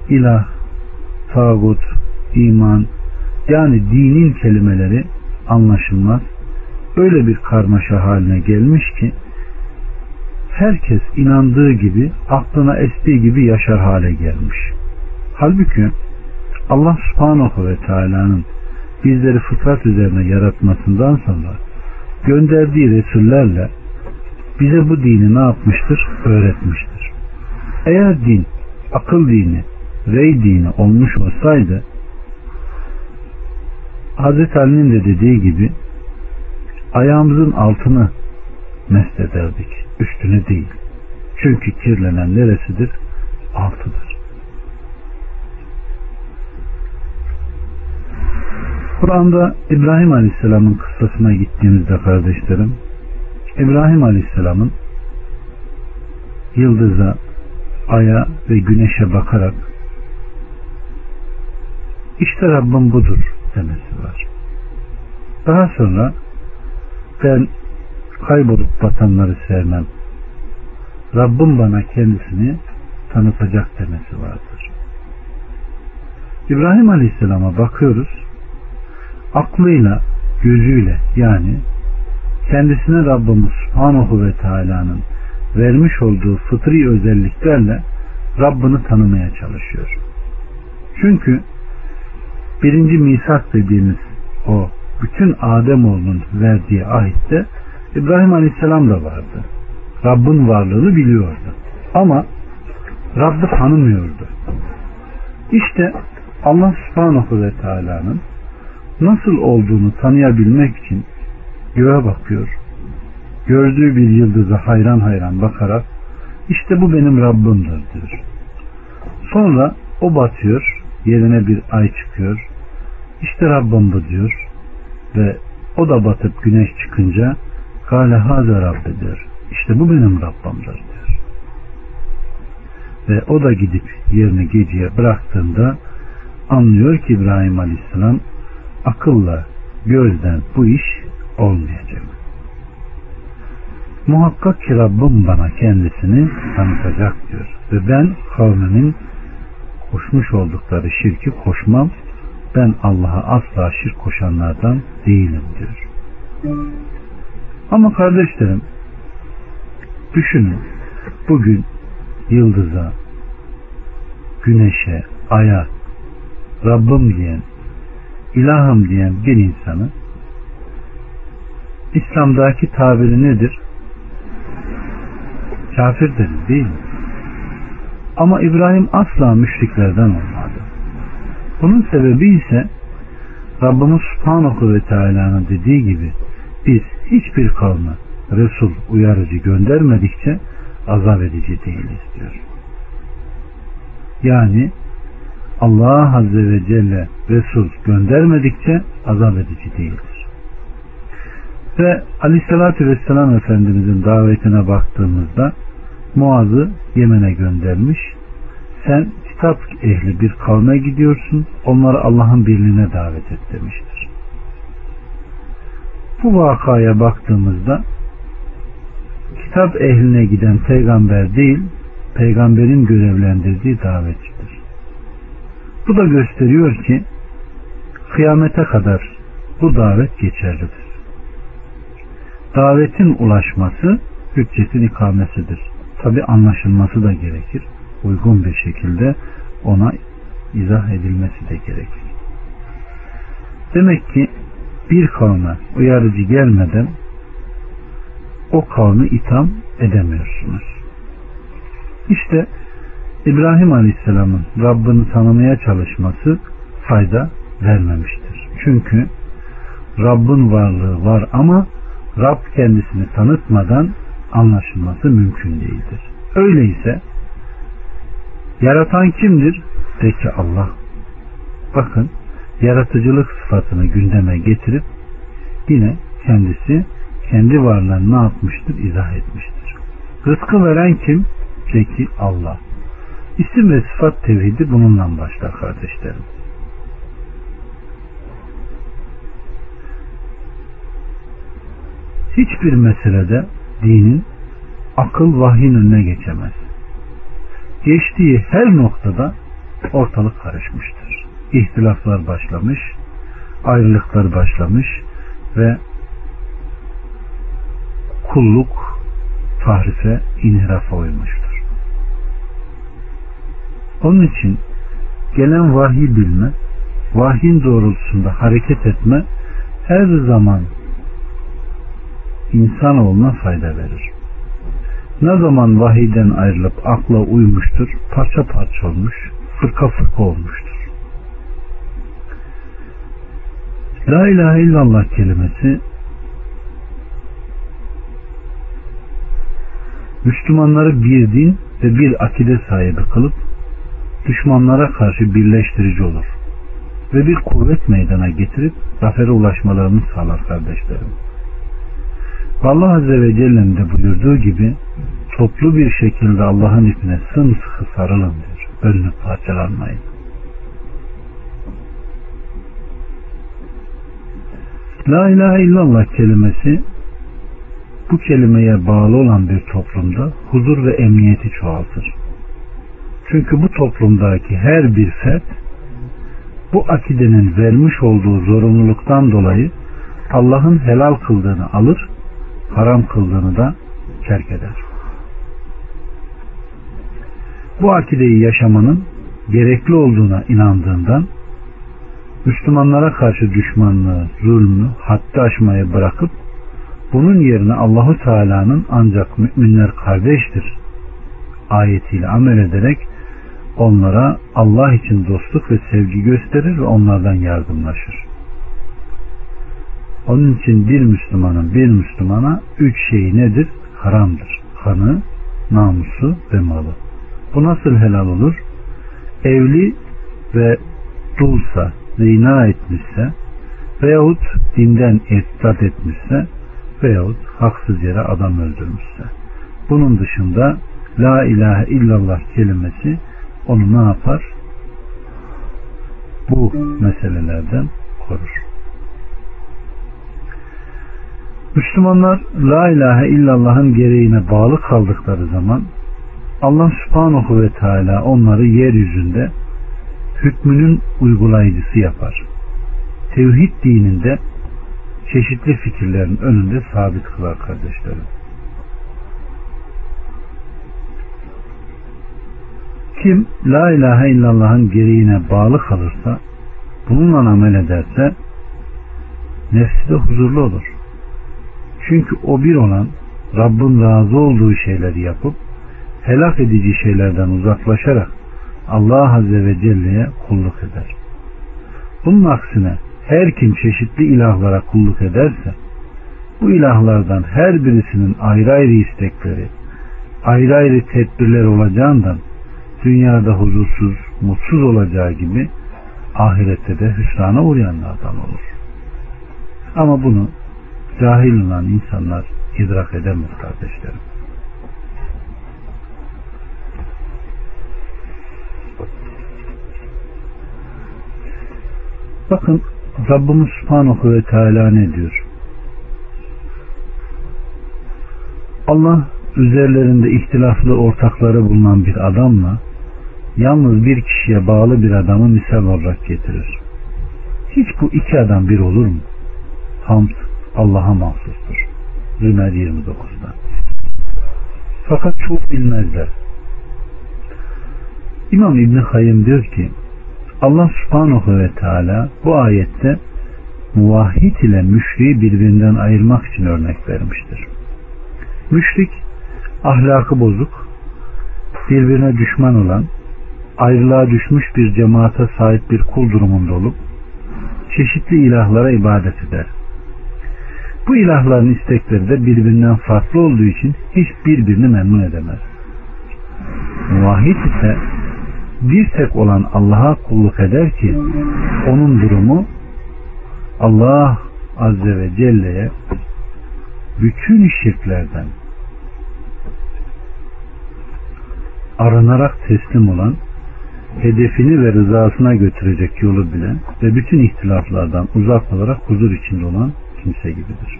ilah, tağut, iman yani dinin kelimeleri anlaşılmaz öyle bir karmaşa haline gelmiş ki herkes inandığı gibi aklına estiği gibi yaşar hale gelmiş. Halbuki Allah subhanahu ve teala'nın bizleri fıtrat üzerine yaratmasından sonra gönderdiği Resullerle bize bu dini ne yapmıştır? Öğretmiştir. Eğer din akıl dini, rey dini olmuş olsaydı Hazreti Ali'nin de dediği gibi ayağımızın altını mest ederdik. Üstüne değil. Çünkü kirlenen neresidir? Altıdır. Kur'an'da İbrahim Aleyhisselam'ın kıssasına gittiğimizde kardeşlerim İbrahim Aleyhisselam'ın yıldıza, aya ve güneşe bakarak işte Rabbim budur demesi var. Daha sonra ben kaybolup batanları sevmem. Rabbim bana kendisini tanıtacak demesi vardır. İbrahim Aleyhisselam'a bakıyoruz. Aklıyla, gözüyle yani kendisine Rabbimiz Subhanahu ve Teala'nın vermiş olduğu fıtri özelliklerle Rabbini tanımaya çalışıyor. Çünkü birinci misak dediğimiz o bütün Ademoğlunun verdiği ahitte İbrahim Aleyhisselam da vardı. Rabbin varlığını biliyordu. Ama Rabb'i tanımıyordu. İşte Allah subhanahu ve teala'nın nasıl olduğunu tanıyabilmek için göğe bakıyor. Gördüğü bir yıldıza hayran hayran bakarak işte bu benim Rabbimdir diyor. Sonra o batıyor, yerine bir ay çıkıyor. İşte Rabbim bu diyor. Ve o da batıp güneş çıkınca Kale haze Rabbi diyor. İşte bu benim Rabbimdir diyor. Ve o da gidip yerini geceye bıraktığında anlıyor ki İbrahim Aleyhisselam akılla gözden bu iş olmayacak. Muhakkak ki Rabbim bana kendisini tanıtacak diyor. Ve ben kavmimin koşmuş oldukları şirki koşmam. Ben Allah'a asla şirk koşanlardan değilim diyor. Ama kardeşlerim düşünün bugün yıldıza, güneşe, aya, Rabbim diyen, ilahım diyen bir insanı İslam'daki tabiri nedir? Kafir deriz değil mi? Ama İbrahim asla müşriklerden olmadı. Bunun sebebi ise Rabbimiz Subhanahu ve Teala'nın dediği gibi biz hiçbir kavme Resul uyarıcı göndermedikçe azap edici değiliz diyor. Yani Allah Azze ve Celle Resul göndermedikçe azap edici değildir. Ve Aleyhisselatü Vesselam Efendimizin davetine baktığımızda Muaz'ı Yemen'e göndermiş. Sen kitap ehli bir kavme gidiyorsun. Onları Allah'ın birliğine davet et demiştir. Bu vakaya baktığımızda kitap ehline giden peygamber değil, peygamberin görevlendirdiği davetçidir. Bu da gösteriyor ki kıyamete kadar bu davet geçerlidir. Davetin ulaşması hüccetin ikamesidir. Tabi anlaşılması da gerekir. Uygun bir şekilde ona izah edilmesi de gerekir. Demek ki bir kavme uyarıcı gelmeden o kavmi itham edemiyorsunuz. İşte İbrahim Aleyhisselam'ın Rabbini tanımaya çalışması fayda vermemiştir. Çünkü Rabbin varlığı var ama Rab kendisini tanıtmadan anlaşılması mümkün değildir. Öyleyse yaratan kimdir? De ki Allah. Bakın yaratıcılık sıfatını gündeme getirip yine kendisi kendi varlığını ne yapmıştır? izah etmiştir. Rızkı veren kim? De ki Allah. İsim ve sıfat tevhidi bununla başlar kardeşlerim. Hiçbir meselede dinin akıl vahyin önüne geçemez. Geçtiği her noktada ortalık karışmıştır. İhtilaflar başlamış, ayrılıklar başlamış ve kulluk tahrife, inhirafa uymuştur. Onun için gelen vahyi bilme, vahyin doğrultusunda hareket etme her zaman insanoğluna fayda verir. Ne zaman vahiden ayrılıp akla uymuştur, parça parça olmuş, fırka fırka olmuştur. La ilahe illallah kelimesi Müslümanları bir din ve bir akide sahibi kılıp düşmanlara karşı birleştirici olur ve bir kuvvet meydana getirip zafere ulaşmalarını sağlar kardeşlerim. Allah Azze ve Celle'nin de buyurduğu gibi toplu bir şekilde Allah'ın ipine sımsıkı sarılın diyor. Bölünüp parçalanmayın. La ilahe illallah kelimesi bu kelimeye bağlı olan bir toplumda huzur ve emniyeti çoğaltır. Çünkü bu toplumdaki her bir fert bu akidenin vermiş olduğu zorunluluktan dolayı Allah'ın helal kıldığını alır, haram kıldığını da terk eder. Bu akideyi yaşamanın gerekli olduğuna inandığından Müslümanlara karşı düşmanlığı, zulmü, haddi aşmayı bırakıp bunun yerine Allahu Teala'nın ancak müminler kardeştir ayetiyle amel ederek onlara Allah için dostluk ve sevgi gösterir ve onlardan yardımlaşır. Onun için bir Müslümanın bir Müslümana üç şeyi nedir? Haramdır. Kanı, namusu ve malı. Bu nasıl helal olur? Evli ve dulsa, zina etmişse veyahut dinden irtidat etmişse veyahut haksız yere adam öldürmüşse. Bunun dışında La ilahe illallah kelimesi onu ne yapar? Bu meselelerden korur. Müslümanlar La ilahe illallah'ın gereğine bağlı kaldıkları zaman Allah subhanahu ve teala onları yeryüzünde hükmünün uygulayıcısı yapar. Tevhid dininde çeşitli fikirlerin önünde sabit kılar kardeşlerim. Kim la ilahe illallah'ın gereğine bağlı kalırsa bununla amel ederse nefsi de huzurlu olur. Çünkü o bir olan Rabbin razı olduğu şeyleri yapıp helak edici şeylerden uzaklaşarak Allah Azze ve Celle'ye kulluk eder. Bunun aksine her kim çeşitli ilahlara kulluk ederse bu ilahlardan her birisinin ayrı ayrı istekleri, ayrı ayrı tedbirler olacağından dünyada huzursuz, mutsuz olacağı gibi ahirette de hüsrana uğrayanlardan olur. Ama bunu cahil olan insanlar idrak edemez kardeşlerim. Bakın Rabbimiz Subhanahu ve Teala ne diyor? Allah üzerlerinde ihtilaflı ortakları bulunan bir adamla yalnız bir kişiye bağlı bir adamı misal olarak getirir. Hiç bu iki adam bir olur mu? Hamd Allah'a mahsustur. Zümer 29'da. Fakat çok bilmezler. İmam İbni Hayyim diyor ki Allah subhanahu ve teala bu ayette muvahhid ile müşriği birbirinden ayırmak için örnek vermiştir. Müşrik ahlakı bozuk, birbirine düşman olan, ayrılığa düşmüş bir cemaate sahip bir kul durumunda olup çeşitli ilahlara ibadet eder. Bu ilahların istekleri de birbirinden farklı olduğu için hiç birbirini memnun edemez. Muvahhid ise bir tek olan Allah'a kulluk eder ki onun durumu Allah Azze ve Celle'ye bütün şirklerden arınarak teslim olan hedefini ve rızasına götürecek yolu bilen ve bütün ihtilaflardan uzak olarak huzur içinde olan kimse gibidir.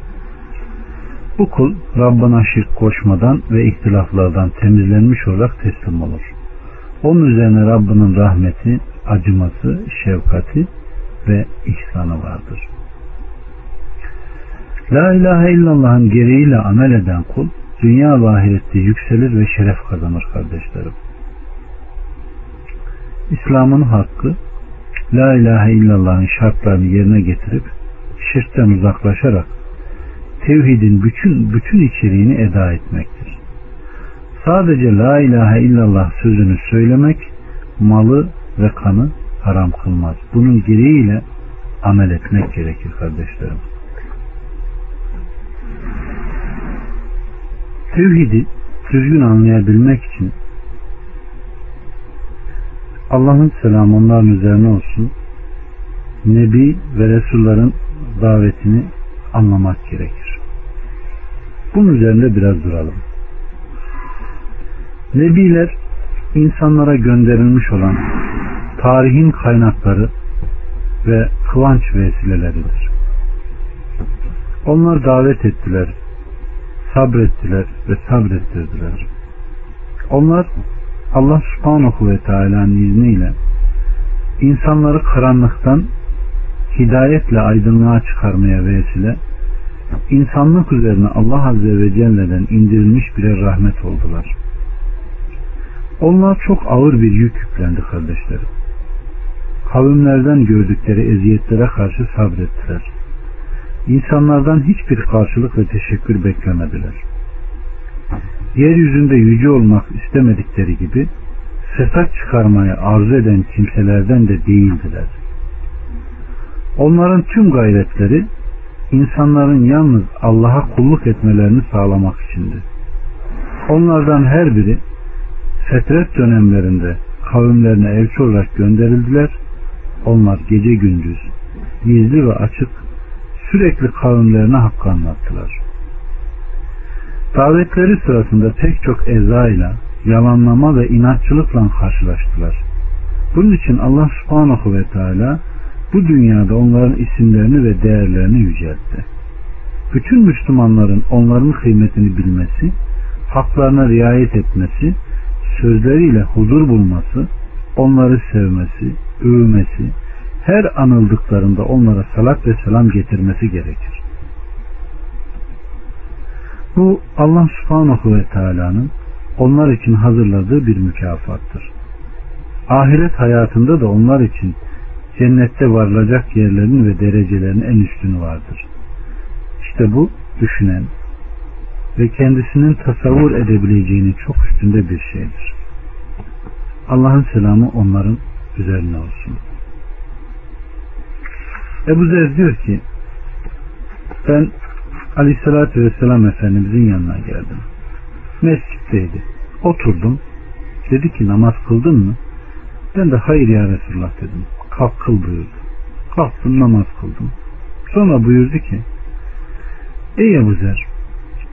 Bu kul Rabbına şirk koşmadan ve ihtilaflardan temizlenmiş olarak teslim olur. Onun üzerine Rabbinin rahmeti, acıması, şefkati ve ihsanı vardır. La ilahe illallah'ın gereğiyle amel eden kul dünya ve ahirette yükselir ve şeref kazanır kardeşlerim. İslam'ın hakkı La ilahe illallah'ın şartlarını yerine getirip şirkten uzaklaşarak tevhidin bütün bütün içeriğini eda etmektir. Sadece la ilahe illallah sözünü söylemek malı ve kanı haram kılmaz. Bunun gereğiyle amel etmek gerekir kardeşlerim. Tevhidi düzgün anlayabilmek için Allah'ın selamı onların üzerine olsun. Nebi ve Resulların davetini anlamak gerekir. Bunun üzerinde biraz duralım. Nebiler insanlara gönderilmiş olan tarihin kaynakları ve kıvanç vesileleridir. Onlar davet ettiler, sabrettiler ve sabrettirdiler. Onlar Allah subhanahu ve teala'nın izniyle insanları karanlıktan hidayetle aydınlığa çıkarmaya vesile insanlık üzerine Allah Azze ve Celle'den indirilmiş birer rahmet oldular. Onlar çok ağır bir yük yüklendi kardeşlerim. Kavimlerden gördükleri eziyetlere karşı sabrettiler. İnsanlardan hiçbir karşılık ve teşekkür beklemediler. Yeryüzünde yüce olmak istemedikleri gibi fesat çıkarmayı arzu eden kimselerden de değildiler. Onların tüm gayretleri insanların yalnız Allah'a kulluk etmelerini sağlamak içindi. Onlardan her biri fetret dönemlerinde kavimlerine elçi olarak gönderildiler. Onlar gece gündüz, gizli ve açık sürekli kavimlerine hakkı anlattılar. Davetleri sırasında pek çok ezayla, yalanlama ve inatçılıkla karşılaştılar. Bunun için Allah subhanahu ve teala bu dünyada onların isimlerini ve değerlerini yüceltti. Bütün Müslümanların onların kıymetini bilmesi, haklarına riayet etmesi, sözleriyle huzur bulması, onları sevmesi, övmesi, her anıldıklarında onlara salat ve selam getirmesi gerekir. Bu Allah subhanahu ve teala'nın onlar için hazırladığı bir mükafattır. Ahiret hayatında da onlar için cennette varılacak yerlerin ve derecelerin en üstünü vardır. İşte bu düşünen ve kendisinin tasavvur edebileceğinin çok üstünde bir şeydir. Allah'ın selamı onların üzerine olsun. Ebu Zer diyor ki ben Aleyhisselatü Vesselam Efendimizin yanına geldim. Mescitteydi. Oturdum. Dedi ki namaz kıldın mı? Ben de hayır ya Resulullah dedim. Kalk kıl buyurdu. Kalktım namaz kıldım. Sonra buyurdu ki Ey Ebu Zer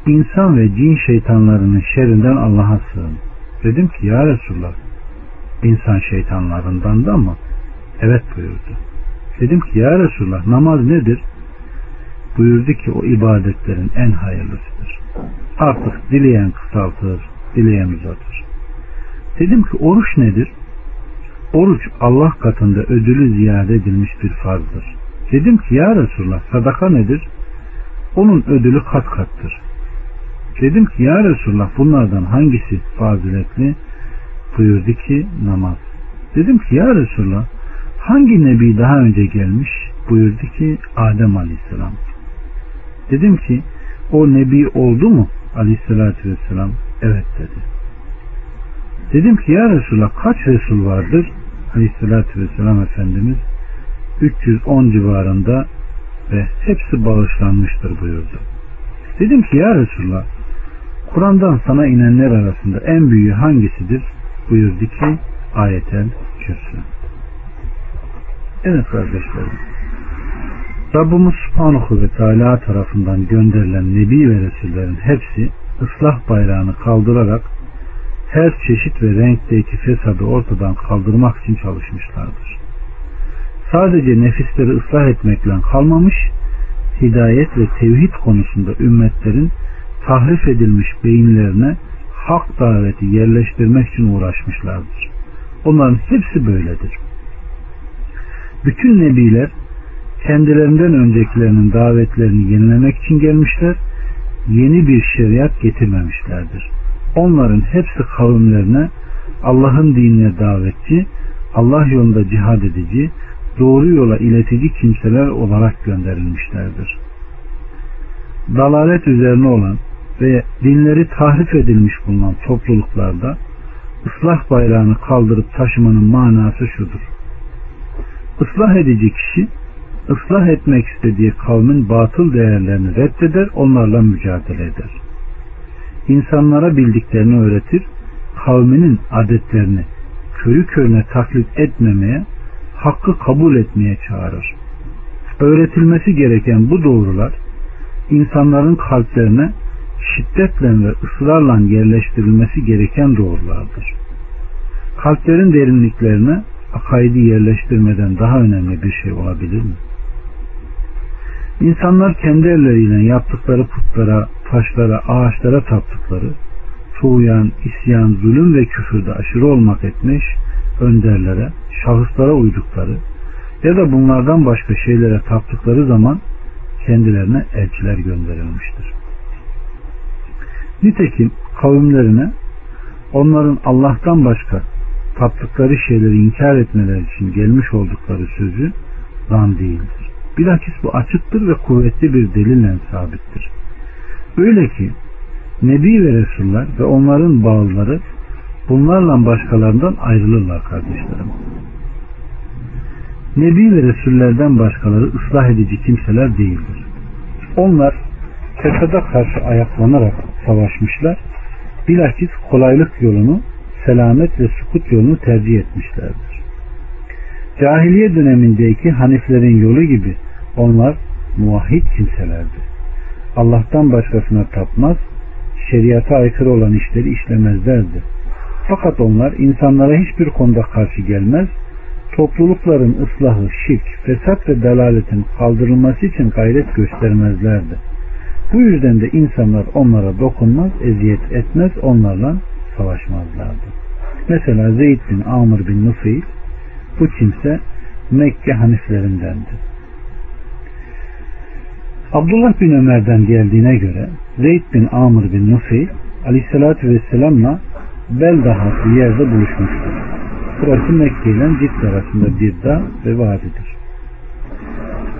insan ve cin şeytanlarının şerrinden Allah'a sığın. Dedim ki ya Resulullah insan şeytanlarından da mı? Evet buyurdu. Dedim ki ya Resulullah namaz nedir? Buyurdu ki o ibadetlerin en hayırlısıdır. Artık dileyen kısaltır, dileyen uzatır. Dedim ki oruç nedir? Oruç Allah katında ödülü ziyade edilmiş bir farzdır. Dedim ki ya Resulullah sadaka nedir? Onun ödülü kat kattır. Dedim ki ya Resulullah bunlardan hangisi faziletli? Buyurdu ki namaz. Dedim ki ya Resulullah hangi nebi daha önce gelmiş? Buyurdu ki Adem Aleyhisselam. Dedim ki o nebi oldu mu? Aleyhisselatü Vesselam. Evet dedi. Dedim ki ya Resulallah kaç Resul vardır? Aleyhisselatü Vesselam Efendimiz 310 civarında ve hepsi bağışlanmıştır buyurdu. Dedim ki ya Resulallah Kur'an'dan sana inenler arasında en büyüğü hangisidir? Buyurdu ki ayetel kürsü. Evet kardeşlerim. Rabbimiz Subhanahu ve Teala tarafından gönderilen Nebi ve Resullerin hepsi ıslah bayrağını kaldırarak her çeşit ve renkteki fesadı ortadan kaldırmak için çalışmışlardır. Sadece nefisleri ıslah etmekle kalmamış, hidayet ve tevhid konusunda ümmetlerin tahrif edilmiş beyinlerine hak daveti yerleştirmek için uğraşmışlardır. Onların hepsi böyledir. Bütün nebiler kendilerinden öncekilerinin davetlerini yenilemek için gelmişler, yeni bir şeriat getirmemişlerdir. Onların hepsi kavimlerine Allah'ın dinine davetçi, Allah yolunda cihad edici, doğru yola iletici kimseler olarak gönderilmişlerdir. Dalalet üzerine olan ve dinleri tahrif edilmiş bulunan topluluklarda ıslah bayrağını kaldırıp taşımanın manası şudur. Islah edici kişi ıslah etmek istediği kavmin batıl değerlerini reddeder, onlarla mücadele eder. İnsanlara bildiklerini öğretir, kavminin adetlerini körü körüne taklit etmemeye, hakkı kabul etmeye çağırır. Öğretilmesi gereken bu doğrular, insanların kalplerine şiddetle ve ısrarla yerleştirilmesi gereken doğrulardır. Kalplerin derinliklerine akaidi yerleştirmeden daha önemli bir şey olabilir mi? İnsanlar kendi elleriyle yaptıkları putlara, taşlara, ağaçlara taptıkları, tuğyan, isyan, zulüm ve küfürde aşırı olmak etmiş önderlere, şahıslara uydukları ya da bunlardan başka şeylere taptıkları zaman kendilerine elçiler gönderilmiştir. Nitekim kavimlerine onların Allah'tan başka taptıkları şeyleri inkar etmeleri için gelmiş oldukları sözü zan değildir. Bilakis bu açıktır ve kuvvetli bir delille sabittir. Öyle ki Nebi ve Resuller ve onların bağlıları bunlarla başkalarından ayrılırlar kardeşlerim. Nebi ve Resullerden başkaları ıslah edici kimseler değildir. Onlar fesada karşı ayaklanarak savaşmışlar. Bilakis kolaylık yolunu, selamet ve sukut yolunu tercih etmişlerdir. Cahiliye dönemindeki Haniflerin yolu gibi onlar muvahhid kimselerdi. Allah'tan başkasına tapmaz, şeriata aykırı olan işleri işlemezlerdi. Fakat onlar insanlara hiçbir konuda karşı gelmez, toplulukların ıslahı, şirk, fesat ve dalaletin kaldırılması için gayret göstermezlerdi. Bu yüzden de insanlar onlara dokunmaz, eziyet etmez, onlarla savaşmazlardı. Mesela Zeyd bin Amr bin Nufeyl bu kimse Mekke Haniflerindendi. Abdullah bin Ömer'den geldiğine göre Zeyd bin Amr bin Nufeyl aleyhissalatü vesselamla Beldaha bir yerde buluşmuştur. Burası Mekke ile Cidde arasında bir dağ ve vadidir.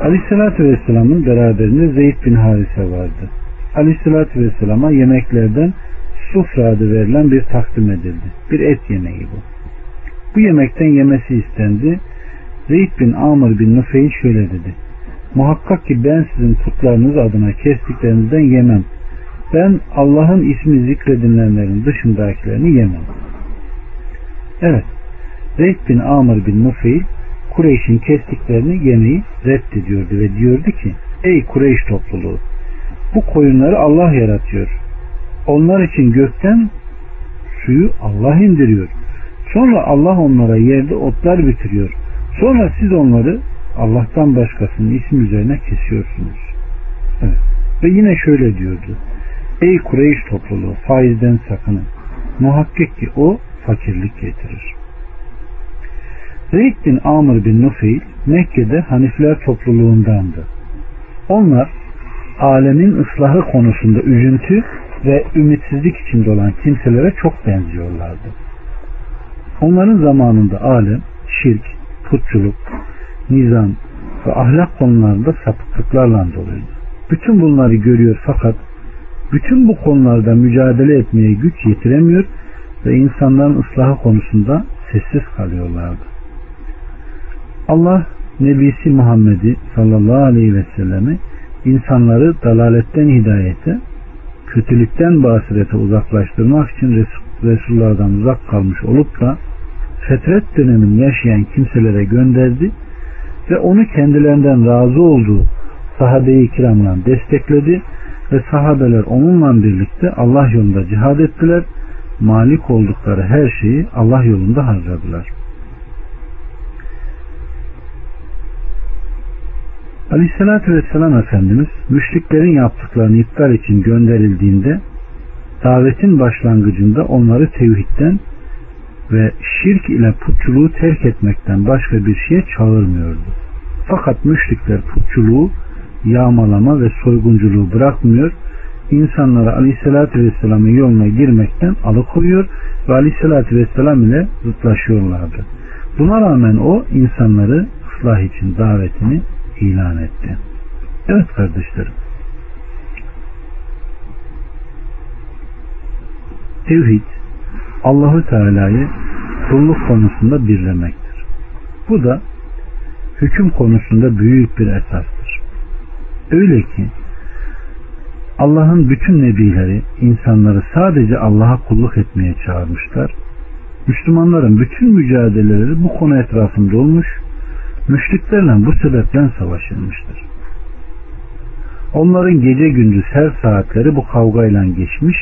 Aleyhissalatü vesselamın beraberinde Zeyd bin Harise vardı. Aleyhissalatü vesselama yemeklerden sufra adı verilen bir takdim edildi. Bir et yemeği bu. Bu yemekten yemesi istendi. Zeyd bin Amr bin Nufeyl şöyle dedi. Muhakkak ki ben sizin putlarınız adına kestiklerinizden yemem. Ben Allah'ın ismi zikredilenlerin dışındakilerini yemem. Evet. Zeyd bin Amr bin Nufeyl Kureyş'in kestiklerini yemeyi reddediyordu ve diyordu ki Ey Kureyş topluluğu bu koyunları Allah yaratıyor. Onlar için gökten suyu Allah indiriyor. Sonra Allah onlara yerde otlar bitiriyor. Sonra siz onları Allah'tan başkasının ismi üzerine kesiyorsunuz. Evet. Ve yine şöyle diyordu. Ey Kureyş topluluğu faizden sakının. Muhakkak ki o fakirlik getirir. Zeyd bin Amr bin Nufeyl Mekke'de Hanifler topluluğundandı. Onlar alemin ıslahı konusunda üzüntü ve ümitsizlik içinde olan kimselere çok benziyorlardı. Onların zamanında alem, şirk, putçuluk, nizam ve ahlak konularında sapıklıklarla doluydu. Bütün bunları görüyor fakat bütün bu konularda mücadele etmeye güç yetiremiyor ve insanların ıslahı konusunda sessiz kalıyorlardı. Allah Nebisi Muhammed'i sallallahu aleyhi ve sellemi insanları dalaletten hidayete, kötülükten basirete uzaklaştırmak için Resullardan uzak kalmış olup da fetret dönemini yaşayan kimselere gönderdi ve onu kendilerinden razı olduğu sahabe-i kiramla destekledi ve sahabeler onunla birlikte Allah yolunda cihad ettiler. Malik oldukları her şeyi Allah yolunda harcadılar. Aleyhissalatü Vesselam Efendimiz müşriklerin yaptıklarını iptal için gönderildiğinde davetin başlangıcında onları tevhidden ve şirk ile putçuluğu terk etmekten başka bir şeye çağırmıyordu. Fakat müşrikler putçuluğu yağmalama ve soygunculuğu bırakmıyor, insanları Aleyhisselatü Vesselam'ın yoluna girmekten alıkoyuyor ve Aleyhisselatü Vesselam ile zıtlaşıyorlardı. Buna rağmen o insanları ıslah için davetini ilan etti. Evet kardeşlerim. Tevhid Allahü Teala'yı kulluk konusunda birlemektir. Bu da hüküm konusunda büyük bir esastır. Öyle ki Allah'ın bütün nebileri insanları sadece Allah'a kulluk etmeye çağırmışlar. Müslümanların bütün mücadeleleri bu konu etrafında olmuş, müşriklerle bu sebepten savaşılmıştır. Onların gece gündüz her saatleri bu kavgayla geçmiş,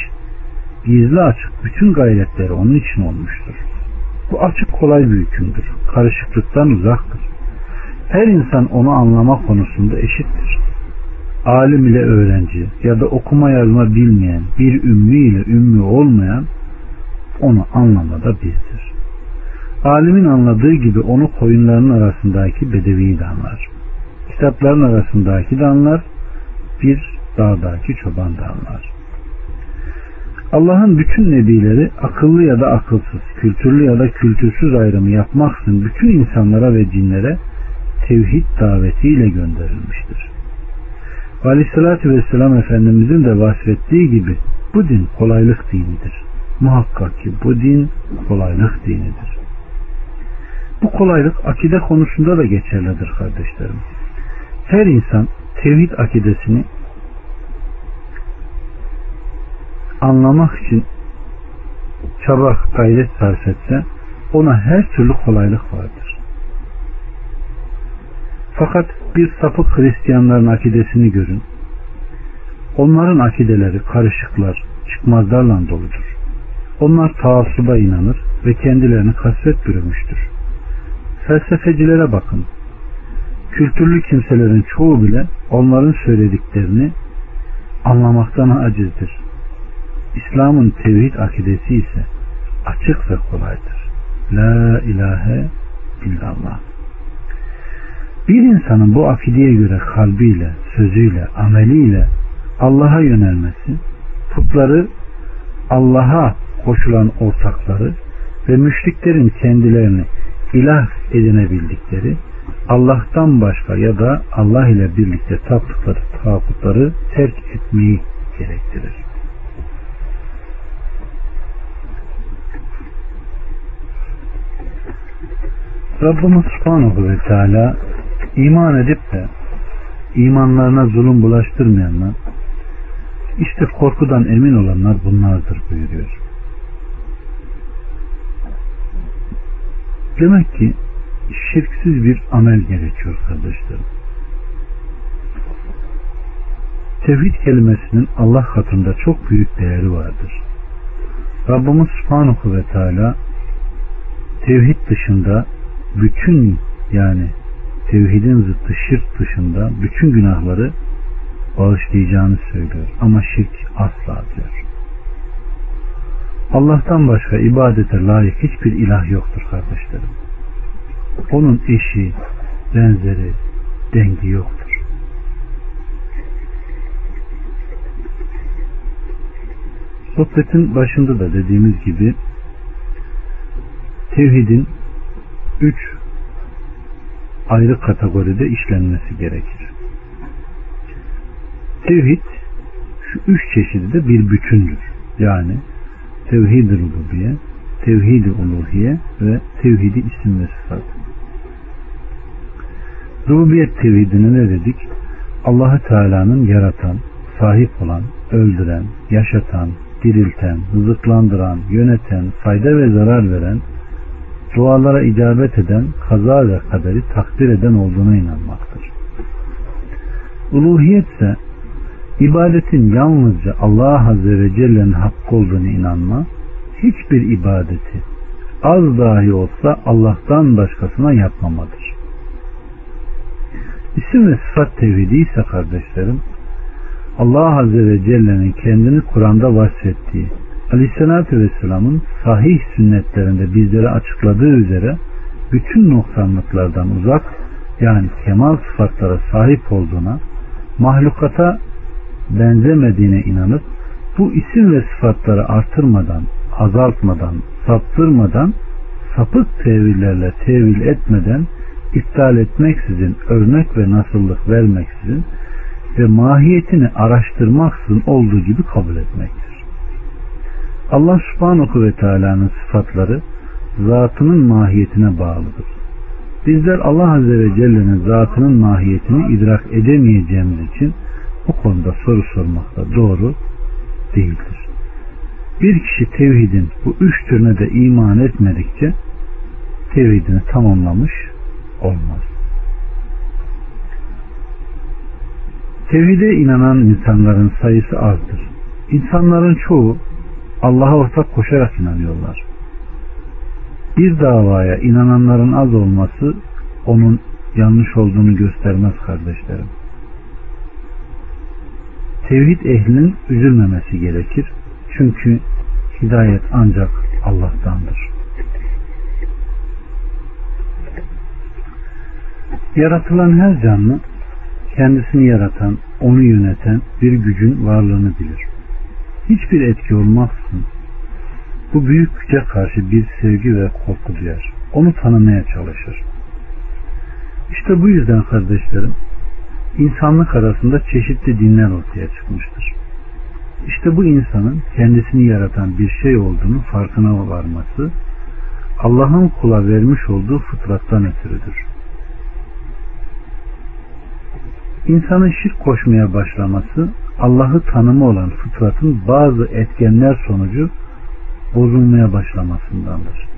gizli açık bütün gayretleri onun için olmuştur. Bu açık kolay bir hükümdür. Karışıklıktan uzaktır. Her insan onu anlama konusunda eşittir. Alim ile öğrenci ya da okuma yazma bilmeyen bir ümmü ile ümmü olmayan onu anlamada bizdir. Alimin anladığı gibi onu koyunların arasındaki bedevi de anlar. Kitapların arasındaki de anlar. Bir dağdaki çoban da anlar. Allah'ın bütün nebileri akıllı ya da akılsız, kültürlü ya da kültürsüz ayrımı yapmaksın bütün insanlara ve cinlere tevhid davetiyle gönderilmiştir. Aleyhissalatü Vesselam Efendimizin de bahsettiği gibi bu din kolaylık dinidir. Muhakkak ki bu din kolaylık dinidir. Bu kolaylık akide konusunda da geçerlidir kardeşlerim. Her insan tevhid akidesini anlamak için çaba gayret sarf etse ona her türlü kolaylık vardır. Fakat bir sapık Hristiyanların akidesini görün. Onların akideleri karışıklar, çıkmazlarla doludur. Onlar taassuba inanır ve kendilerini kasvet bürümüştür. Felsefecilere bakın. Kültürlü kimselerin çoğu bile onların söylediklerini anlamaktan acizdir. İslam'ın tevhid akidesi ise açık ve kolaydır. La ilahe illallah. Bir insanın bu akideye göre kalbiyle, sözüyle, ameliyle Allah'a yönelmesi, putları Allah'a koşulan ortakları ve müşriklerin kendilerini ilah edinebildikleri Allah'tan başka ya da Allah ile birlikte taptıkları tağutları terk etmeyi gerektirir. Rabbimiz Subhanahu ve Teala iman edip de imanlarına zulüm bulaştırmayanlar işte korkudan emin olanlar bunlardır buyuruyor. Demek ki şirksiz bir amel gerekiyor kardeşlerim. Tevhid kelimesinin Allah katında çok büyük değeri vardır. Rabbimiz Subhanahu ve Teala tevhid dışında bütün yani tevhidin zıttı şirk dışında bütün günahları bağışlayacağını söylüyor. Ama şirk asla diyor. Allah'tan başka ibadete layık hiçbir ilah yoktur kardeşlerim. Onun eşi, benzeri, dengi yoktur. Sohbetin başında da dediğimiz gibi tevhidin üç ayrı kategoride işlenmesi gerekir. Tevhid şu üç çeşidi de bir bütündür. Yani tevhid-i rububiye, tevhid-i uluhiye ve tevhidi isim ve sıfat. Rububiyet tevhidine ne dedik? Allahü Teala'nın yaratan, sahip olan, öldüren, yaşatan, dirilten, rızıklandıran, yöneten, fayda ve zarar veren, dualara icabet eden, kaza ve kaderi takdir eden olduğuna inanmaktır. Uluhiyet ise ibadetin yalnızca Allah Azze ve Celle'nin hakkı olduğunu inanma, hiçbir ibadeti az dahi olsa Allah'tan başkasına yapmamadır. İsim ve sıfat tevhidi ise kardeşlerim, Allah Azze ve Celle'nin kendini Kur'an'da vasfettiği, Aleyhisselatü Vesselam'ın sahih sünnetlerinde bizlere açıkladığı üzere bütün noksanlıklardan uzak yani kemal sıfatlara sahip olduğuna, mahlukata benzemediğine inanıp bu isim ve sıfatları artırmadan, azaltmadan, saptırmadan, sapık tevillerle tevil etmeden, iptal etmeksizin, örnek ve nasıllık vermeksizin ve mahiyetini araştırmaksızın olduğu gibi kabul etmektir. Allah subhanahu ve teala'nın sıfatları zatının mahiyetine bağlıdır. Bizler Allah Azze ve Celle'nin zatının mahiyetini idrak edemeyeceğimiz için bu konuda soru sormak da doğru değildir. Bir kişi tevhidin bu üç türüne de iman etmedikçe tevhidini tamamlamış olmaz. Tevhide inanan insanların sayısı azdır. İnsanların çoğu Allah'a ortak koşarak inanıyorlar. Bir davaya inananların az olması onun yanlış olduğunu göstermez kardeşlerim. Tevhid ehlinin üzülmemesi gerekir. Çünkü hidayet ancak Allah'tandır. Yaratılan her canlı kendisini yaratan, onu yöneten bir gücün varlığını bilir hiçbir etki olmazsın. Bu büyük güce karşı bir sevgi ve korku duyar. Onu tanımaya çalışır. İşte bu yüzden kardeşlerim insanlık arasında çeşitli dinler ortaya çıkmıştır. İşte bu insanın kendisini yaratan bir şey olduğunu farkına varması Allah'ın kula vermiş olduğu fıtrattan ötürüdür. İnsanın şirk koşmaya başlaması Allah'ı tanımı olan fıtratın bazı etkenler sonucu bozulmaya başlamasındandır.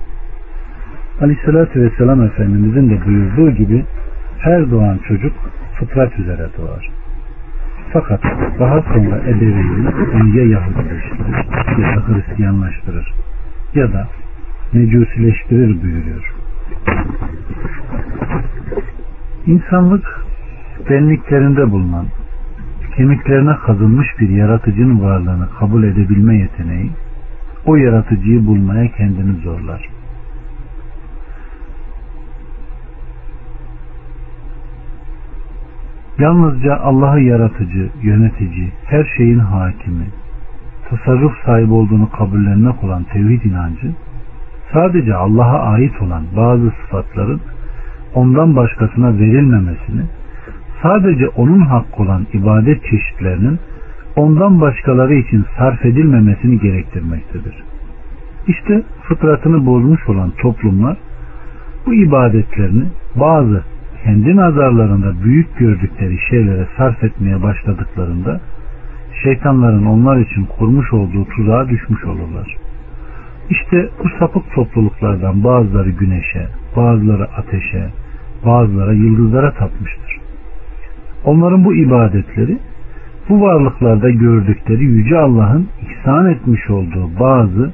Aleyhissalatü Vesselam Efendimizin de buyurduğu gibi her doğan çocuk fıtrat üzere doğar. Fakat daha sonra ebeveyni ya Yahudileştirir ya da Hristiyanlaştırır ya da mecusileştirir buyuruyor. İnsanlık benliklerinde bulunan kemiklerine kazınmış bir yaratıcının varlığını kabul edebilme yeteneği o yaratıcıyı bulmaya kendini zorlar. Yalnızca Allah'ı yaratıcı, yönetici, her şeyin hakimi, tasarruf sahibi olduğunu kabullenmek olan tevhid inancı, sadece Allah'a ait olan bazı sıfatların ondan başkasına verilmemesini, sadece onun hakkı olan ibadet çeşitlerinin ondan başkaları için sarf edilmemesini gerektirmektedir. İşte fıtratını bozmuş olan toplumlar bu ibadetlerini bazı kendi nazarlarında büyük gördükleri şeylere sarf etmeye başladıklarında şeytanların onlar için kurmuş olduğu tuzağa düşmüş olurlar. İşte bu sapık topluluklardan bazıları güneşe, bazıları ateşe, bazıları yıldızlara tapmıştır. Onların bu ibadetleri bu varlıklarda gördükleri Yüce Allah'ın ihsan etmiş olduğu bazı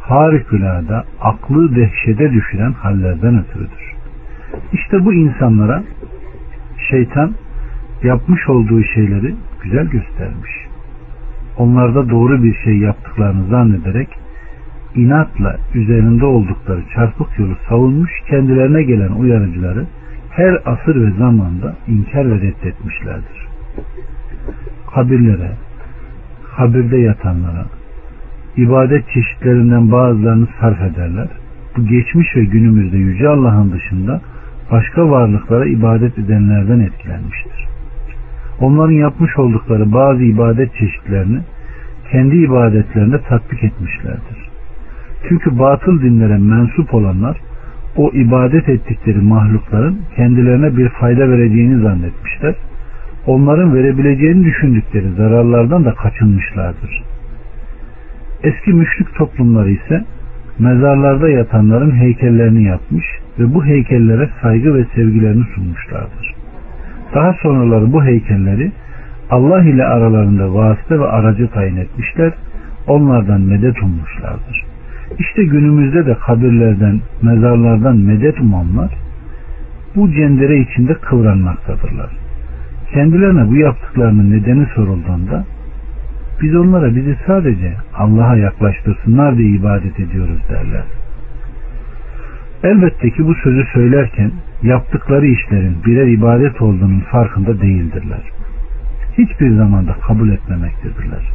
harikulade aklı dehşete düşüren hallerden ötürüdür. İşte bu insanlara şeytan yapmış olduğu şeyleri güzel göstermiş. Onlarda doğru bir şey yaptıklarını zannederek inatla üzerinde oldukları çarpık yolu savunmuş kendilerine gelen uyarıcıları her asır ve zamanda inkar ve reddetmişlerdir. Kabirlere, kabirde yatanlara, ibadet çeşitlerinden bazılarını sarf ederler. Bu geçmiş ve günümüzde Yüce Allah'ın dışında başka varlıklara ibadet edenlerden etkilenmiştir. Onların yapmış oldukları bazı ibadet çeşitlerini kendi ibadetlerinde tatbik etmişlerdir. Çünkü batıl dinlere mensup olanlar o ibadet ettikleri mahlukların kendilerine bir fayda vereceğini zannetmişler. Onların verebileceğini düşündükleri zararlardan da kaçınmışlardır. Eski müşrik toplumları ise mezarlarda yatanların heykellerini yapmış ve bu heykellere saygı ve sevgilerini sunmuşlardır. Daha sonraları bu heykelleri Allah ile aralarında vasıta ve aracı tayin etmişler, onlardan medet ummuşlardır. İşte günümüzde de kabirlerden, mezarlardan medet umanlar bu cendere içinde kıvranmaktadırlar. Kendilerine bu yaptıklarının nedeni sorulduğunda biz onlara bizi sadece Allah'a yaklaştırsınlar diye ibadet ediyoruz derler. Elbette ki bu sözü söylerken yaptıkları işlerin birer ibadet olduğunun farkında değildirler. Hiçbir zamanda kabul etmemektedirler.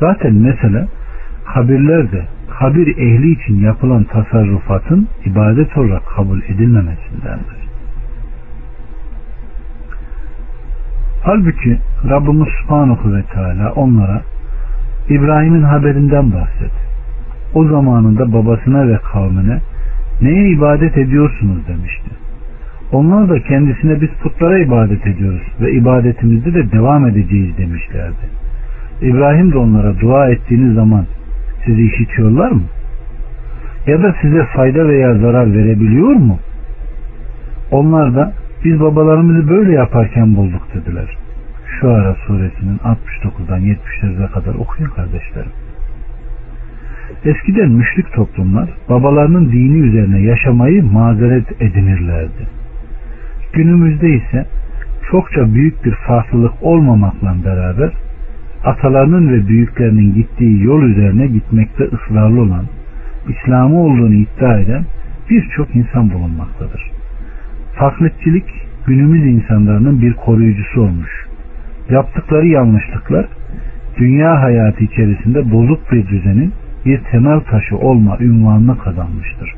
Zaten mesele kabirlerde kabir ehli için yapılan tasarrufatın ibadet olarak kabul edilmemesindendir. Halbuki Rabbimiz Subhanahu ve Teala onlara İbrahim'in haberinden bahset. O zamanında babasına ve kavmine neye ibadet ediyorsunuz demişti. Onlar da kendisine biz putlara ibadet ediyoruz ve ibadetimizde de devam edeceğiz demişlerdi. İbrahim de onlara dua ettiğiniz zaman sizi işitiyorlar mı? Ya da size fayda veya zarar verebiliyor mu? Onlar da biz babalarımızı böyle yaparken bulduk dediler. Şu ara suresinin 69'dan 70'lere kadar okuyun kardeşlerim. Eskiden müşrik toplumlar babalarının dini üzerine yaşamayı mazeret edinirlerdi. Günümüzde ise çokça büyük bir farklılık olmamakla beraber atalarının ve büyüklerinin gittiği yol üzerine gitmekte ısrarlı olan, İslam'ı olduğunu iddia eden birçok insan bulunmaktadır. Taklitçilik günümüz insanlarının bir koruyucusu olmuş. Yaptıkları yanlışlıklar dünya hayatı içerisinde bozuk bir düzenin bir temel taşı olma ünvanını kazanmıştır.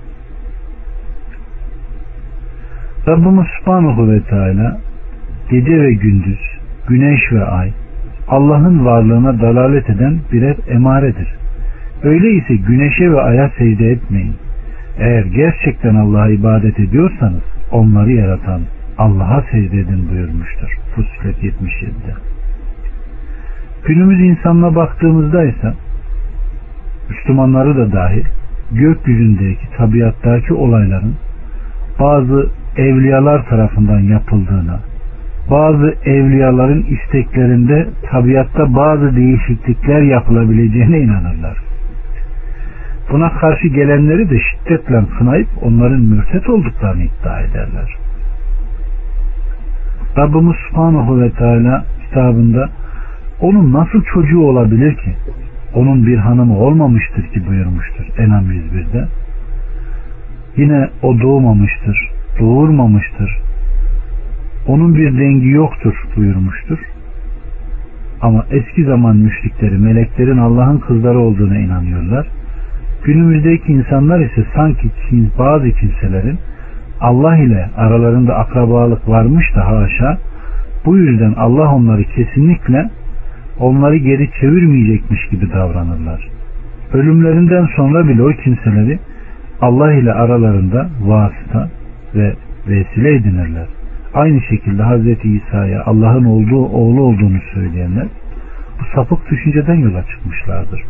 Rabbimiz Subhanahu ve Teala gece ve gündüz, güneş ve ay Allah'ın varlığına dalalet eden birer emaredir. Öyleyse güneşe ve aya secde etmeyin. Eğer gerçekten Allah'a ibadet ediyorsanız onları yaratan Allah'a secde edin buyurmuştur. Fussilet 77'de. Günümüz insanına baktığımızda ise Müslümanları da dahil gökyüzündeki tabiattaki olayların bazı evliyalar tarafından yapıldığına, bazı evliyaların isteklerinde tabiatta bazı değişiklikler yapılabileceğine inanırlar. Buna karşı gelenleri de şiddetle kınayıp onların mürtet olduklarını iddia ederler. Rabbimiz Subhanahu ve Teala kitabında onun nasıl çocuğu olabilir ki? Onun bir hanımı olmamıştır ki buyurmuştur Enam 101'de. Yine o doğmamıştır, doğurmamıştır. Onun bir dengi yoktur buyurmuştur. Ama eski zaman müşrikleri meleklerin Allah'ın kızları olduğuna inanıyorlar. Günümüzdeki insanlar ise sanki bazı kimselerin Allah ile aralarında akrabalık varmış da haşa bu yüzden Allah onları kesinlikle onları geri çevirmeyecekmiş gibi davranırlar. Ölümlerinden sonra bile o kimseleri Allah ile aralarında vasıta ve vesile edinirler. Aynı şekilde Hazreti İsa'ya Allah'ın olduğu oğlu olduğunu söyleyenler bu sapık düşünceden yola çıkmışlardır.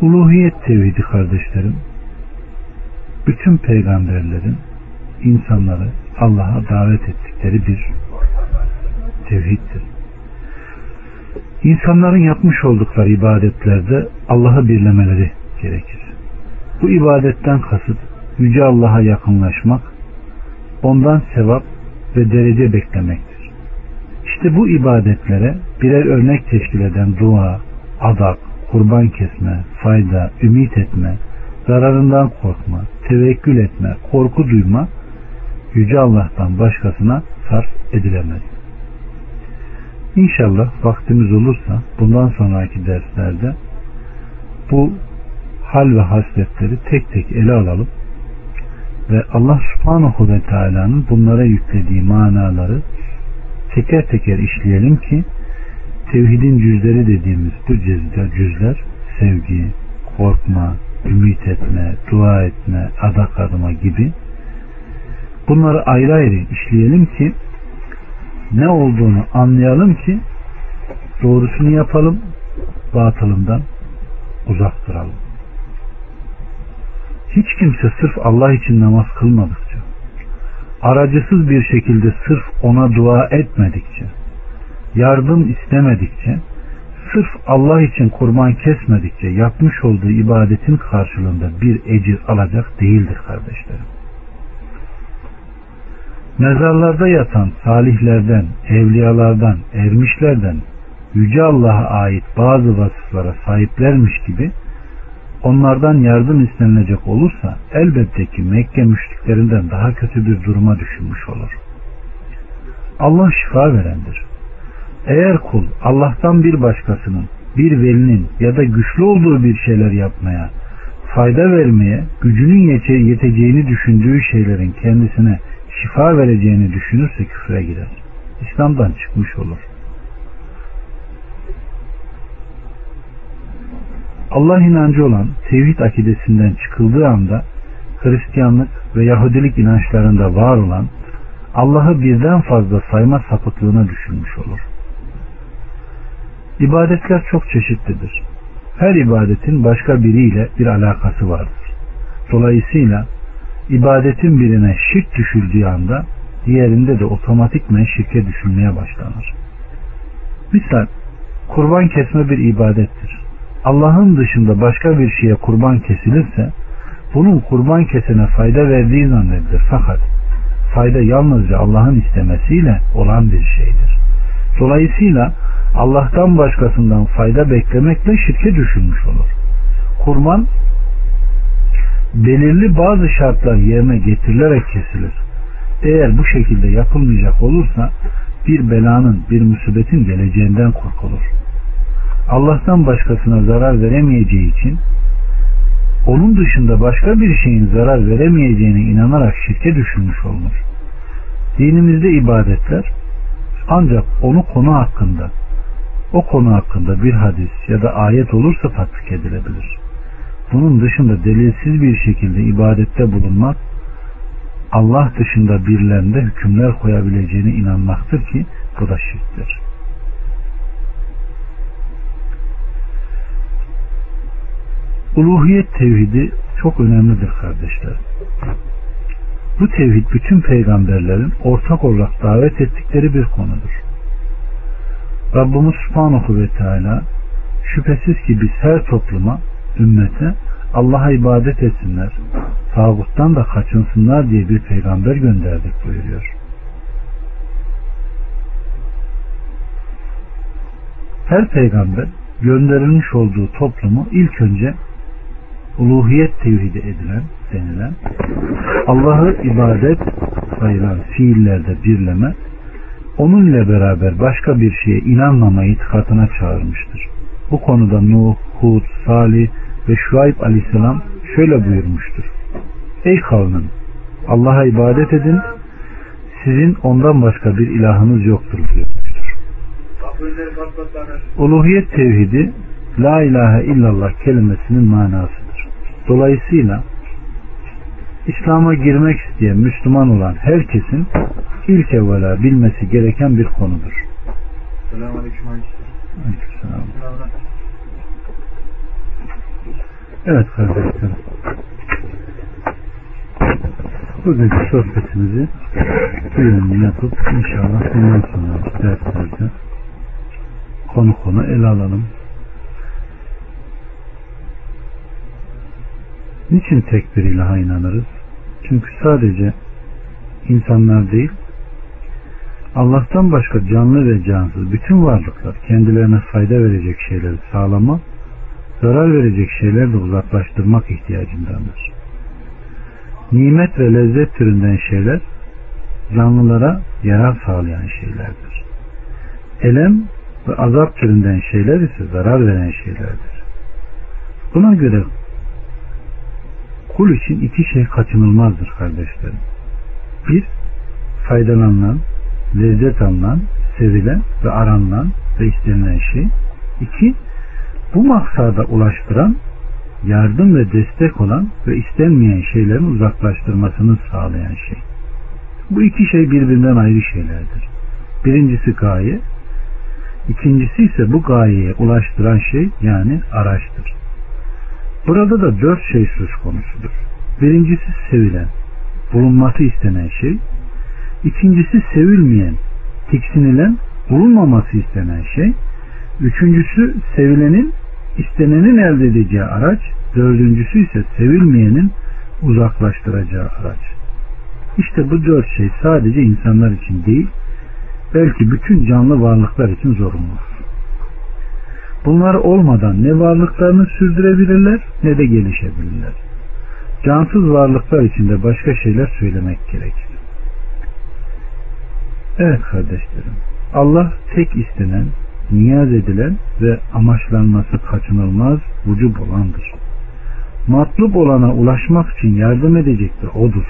Uluhiyet tevhidi kardeşlerim bütün peygamberlerin insanları Allah'a davet ettikleri bir tevhiddir. İnsanların yapmış oldukları ibadetlerde Allah'ı birlemeleri gerekir. Bu ibadetten kasıt Yüce Allah'a yakınlaşmak, ondan sevap ve derece beklemektir. İşte bu ibadetlere birer örnek teşkil eden dua, adak, kurban kesme, fayda, ümit etme, zararından korkma, tevekkül etme, korku duyma, Yüce Allah'tan başkasına sarf edilemez. İnşallah vaktimiz olursa bundan sonraki derslerde bu hal ve hasletleri tek tek ele alalım ve Allah subhanahu ve teala'nın bunlara yüklediği manaları teker teker işleyelim ki tevhidin cüzleri dediğimiz bu cüzler sevgi, korkma, ümit etme, dua etme, adak adıma gibi bunları ayrı ayrı işleyelim ki ne olduğunu anlayalım ki doğrusunu yapalım, batılından uzak duralım. Hiç kimse sırf Allah için namaz kılmadıkça, aracısız bir şekilde sırf ona dua etmedikçe, yardım istemedikçe, sırf Allah için kurban kesmedikçe yapmış olduğu ibadetin karşılığında bir ecir alacak değildir kardeşlerim. Mezarlarda yatan salihlerden, evliyalardan, ermişlerden Yüce Allah'a ait bazı vasıflara sahiplermiş gibi onlardan yardım istenilecek olursa elbette ki Mekke müşriklerinden daha kötü bir duruma düşünmüş olur. Allah şifa verendir. Eğer kul Allah'tan bir başkasının, bir velinin ya da güçlü olduğu bir şeyler yapmaya, fayda vermeye, gücünün yeteceğini düşündüğü şeylerin kendisine şifa vereceğini düşünürse küfre girer. İslam'dan çıkmış olur. Allah inancı olan tevhid akidesinden çıkıldığı anda Hristiyanlık ve Yahudilik inançlarında var olan Allah'ı birden fazla sayma sapıklığına düşünmüş olur. İbadetler çok çeşitlidir. Her ibadetin başka biriyle bir alakası vardır. Dolayısıyla ibadetin birine şirk düşüldüğü anda diğerinde de otomatikmen şirke düşülmeye başlanır. Misal kurban kesme bir ibadettir. Allah'ın dışında başka bir şeye kurban kesilirse bunun kurban kesene fayda verdiği zannedilir. Fakat fayda yalnızca Allah'ın istemesiyle olan bir şeydir. Dolayısıyla Allah'tan başkasından fayda beklemekle şirke düşülmüş olur. Kurban belirli bazı şartlar yerine getirilerek kesilir. Eğer bu şekilde yapılmayacak olursa bir belanın, bir musibetin geleceğinden korkulur. Allah'tan başkasına zarar veremeyeceği için onun dışında başka bir şeyin zarar veremeyeceğine inanarak şirke düşünmüş olunur. Dinimizde ibadetler ancak onu konu hakkında o konu hakkında bir hadis ya da ayet olursa tatbik edilebilir. Bunun dışında delilsiz bir şekilde ibadette bulunmak Allah dışında birilerinde hükümler koyabileceğine inanmaktır ki bu da şirktir. Uluhiyet tevhidi çok önemlidir kardeşler. Bu tevhid bütün peygamberlerin ortak olarak davet ettikleri bir konudur. Rabbimiz Subhanahu ve Teala şüphesiz ki biz her topluma, ümmete Allah'a ibadet etsinler, tağuttan da kaçınsınlar diye bir peygamber gönderdik buyuruyor. Her peygamber gönderilmiş olduğu toplumu ilk önce uluhiyet tevhidi edilen denilen Allah'ı ibadet sayılan fiillerde birleme onun ile beraber başka bir şeye inanmama itikatına çağırmıştır. Bu konuda Nuh, Hud, Salih ve Şuayb aleyhisselam şöyle buyurmuştur. Ey kavmim Allah'a ibadet edin sizin ondan başka bir ilahınız yoktur buyurmuştur. Uluhiyet tevhidi La ilahe illallah kelimesinin manasıdır. Dolayısıyla İslam'a girmek isteyen Müslüman olan herkesin ilk evvela bilmesi gereken bir konudur. Selamünaleyküm. Evet kardeşlerim. Bugünkü sohbetimizi bu yönünü yapıp inşallah bundan sonra derslerde konu konu ele alalım. Niçin tek bir ilaha inanırız? Çünkü sadece insanlar değil, Allah'tan başka canlı ve cansız bütün varlıklar kendilerine fayda verecek şeyleri sağlama, zarar verecek şeyler de uzaklaştırmak ihtiyacındandır. Nimet ve lezzet türünden şeyler canlılara yarar sağlayan şeylerdir. Elem ve azap türünden şeyler ise zarar veren şeylerdir. Buna göre kul için iki şey kaçınılmazdır kardeşlerim. Bir, faydalanılan, lezzet alınan, sevilen ve aranılan ve istenilen şey. İki, bu maksada ulaştıran, yardım ve destek olan ve istenmeyen şeylerin uzaklaştırmasını sağlayan şey. Bu iki şey birbirinden ayrı şeylerdir. Birincisi gaye, ikincisi ise bu gayeye ulaştıran şey yani araçtır. Burada da dört şey söz konusudur. Birincisi sevilen, bulunması istenen şey. İkincisi sevilmeyen, tiksinilen, bulunmaması istenen şey. Üçüncüsü sevilenin, istenenin elde edeceği araç. Dördüncüsü ise sevilmeyenin uzaklaştıracağı araç. İşte bu dört şey sadece insanlar için değil, belki bütün canlı varlıklar için zorunludur. Bunlar olmadan ne varlıklarını sürdürebilirler ne de gelişebilirler. Cansız varlıklar içinde başka şeyler söylemek gerekir. Evet kardeşlerim. Allah tek istenen, niyaz edilen ve amaçlanması kaçınılmaz vücub olandır. Matlup olana ulaşmak için yardım edecek de odur.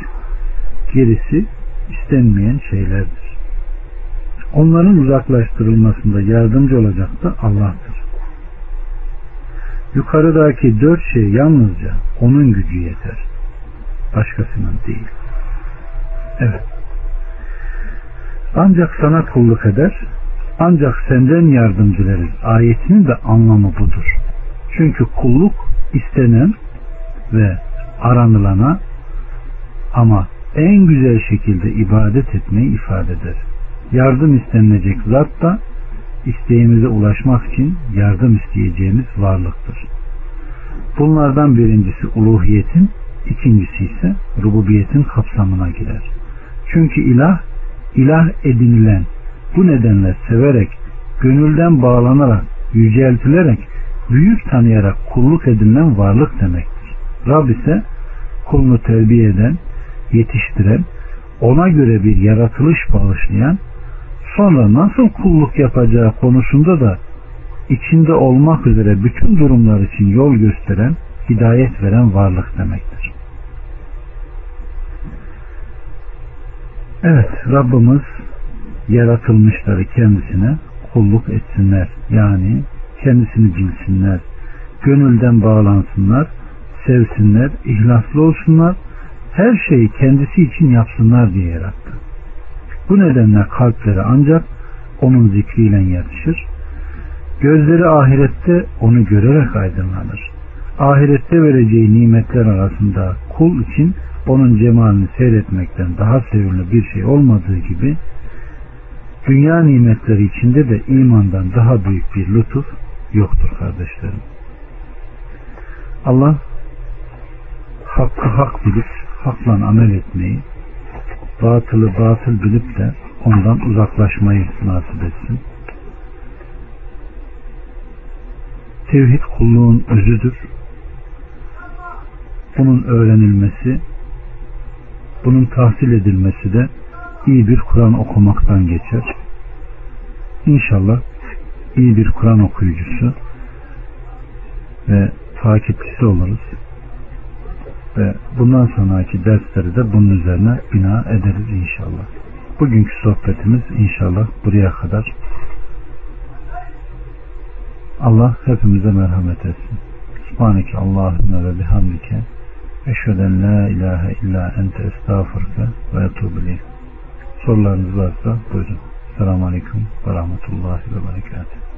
Gerisi istenmeyen şeylerdir. Onların uzaklaştırılmasında yardımcı olacak da Allah'tır. Yukarıdaki dört şey yalnızca onun gücü yeter. Başkasının değil. Evet. Ancak sana kulluk eder, ancak senden yardım dileriz. Ayetinin de anlamı budur. Çünkü kulluk istenen ve aranılana ama en güzel şekilde ibadet etmeyi ifade eder. Yardım istenilecek zat da isteğimize ulaşmak için yardım isteyeceğimiz varlıktır. Bunlardan birincisi uluhiyetin, ikincisi ise rububiyetin kapsamına girer. Çünkü ilah, ilah edinilen, bu nedenle severek, gönülden bağlanarak, yüceltilerek, büyük tanıyarak kulluk edilen varlık demektir. Rab ise kulunu terbiye eden, yetiştiren, ona göre bir yaratılış bağışlayan, sonra nasıl kulluk yapacağı konusunda da içinde olmak üzere bütün durumlar için yol gösteren, hidayet veren varlık demektir. Evet, Rabbimiz yaratılmışları kendisine kulluk etsinler. Yani kendisini bilsinler, gönülden bağlansınlar, sevsinler, ihlaslı olsunlar, her şeyi kendisi için yapsınlar diye yarattı. Bu nedenle kalpleri ancak onun zikriyle yatışır. Gözleri ahirette onu görerek aydınlanır. Ahirette vereceği nimetler arasında kul için onun cemalini seyretmekten daha sevimli bir şey olmadığı gibi dünya nimetleri içinde de imandan daha büyük bir lütuf yoktur kardeşlerim. Allah hakkı hak bilip hakla amel etmeyi, batılı batıl bilip de ondan uzaklaşmayı nasip etsin. Tevhid kulluğun özüdür. Bunun öğrenilmesi, bunun tahsil edilmesi de iyi bir Kur'an okumaktan geçer. İnşallah iyi bir Kur'an okuyucusu ve takipçisi oluruz. Ve bundan sonraki dersleri de bunun üzerine bina ederiz inşallah. Bugünkü sohbetimiz inşallah buraya kadar. Allah hepimize merhamet etsin. Subhaneke Allahümme ve bihamdike eşheden la ilahe illa ente estağfurke ve etubu Sorularınız varsa buyurun. Selamun Aleyküm ve Rahmetullahi ve Berekatuhu.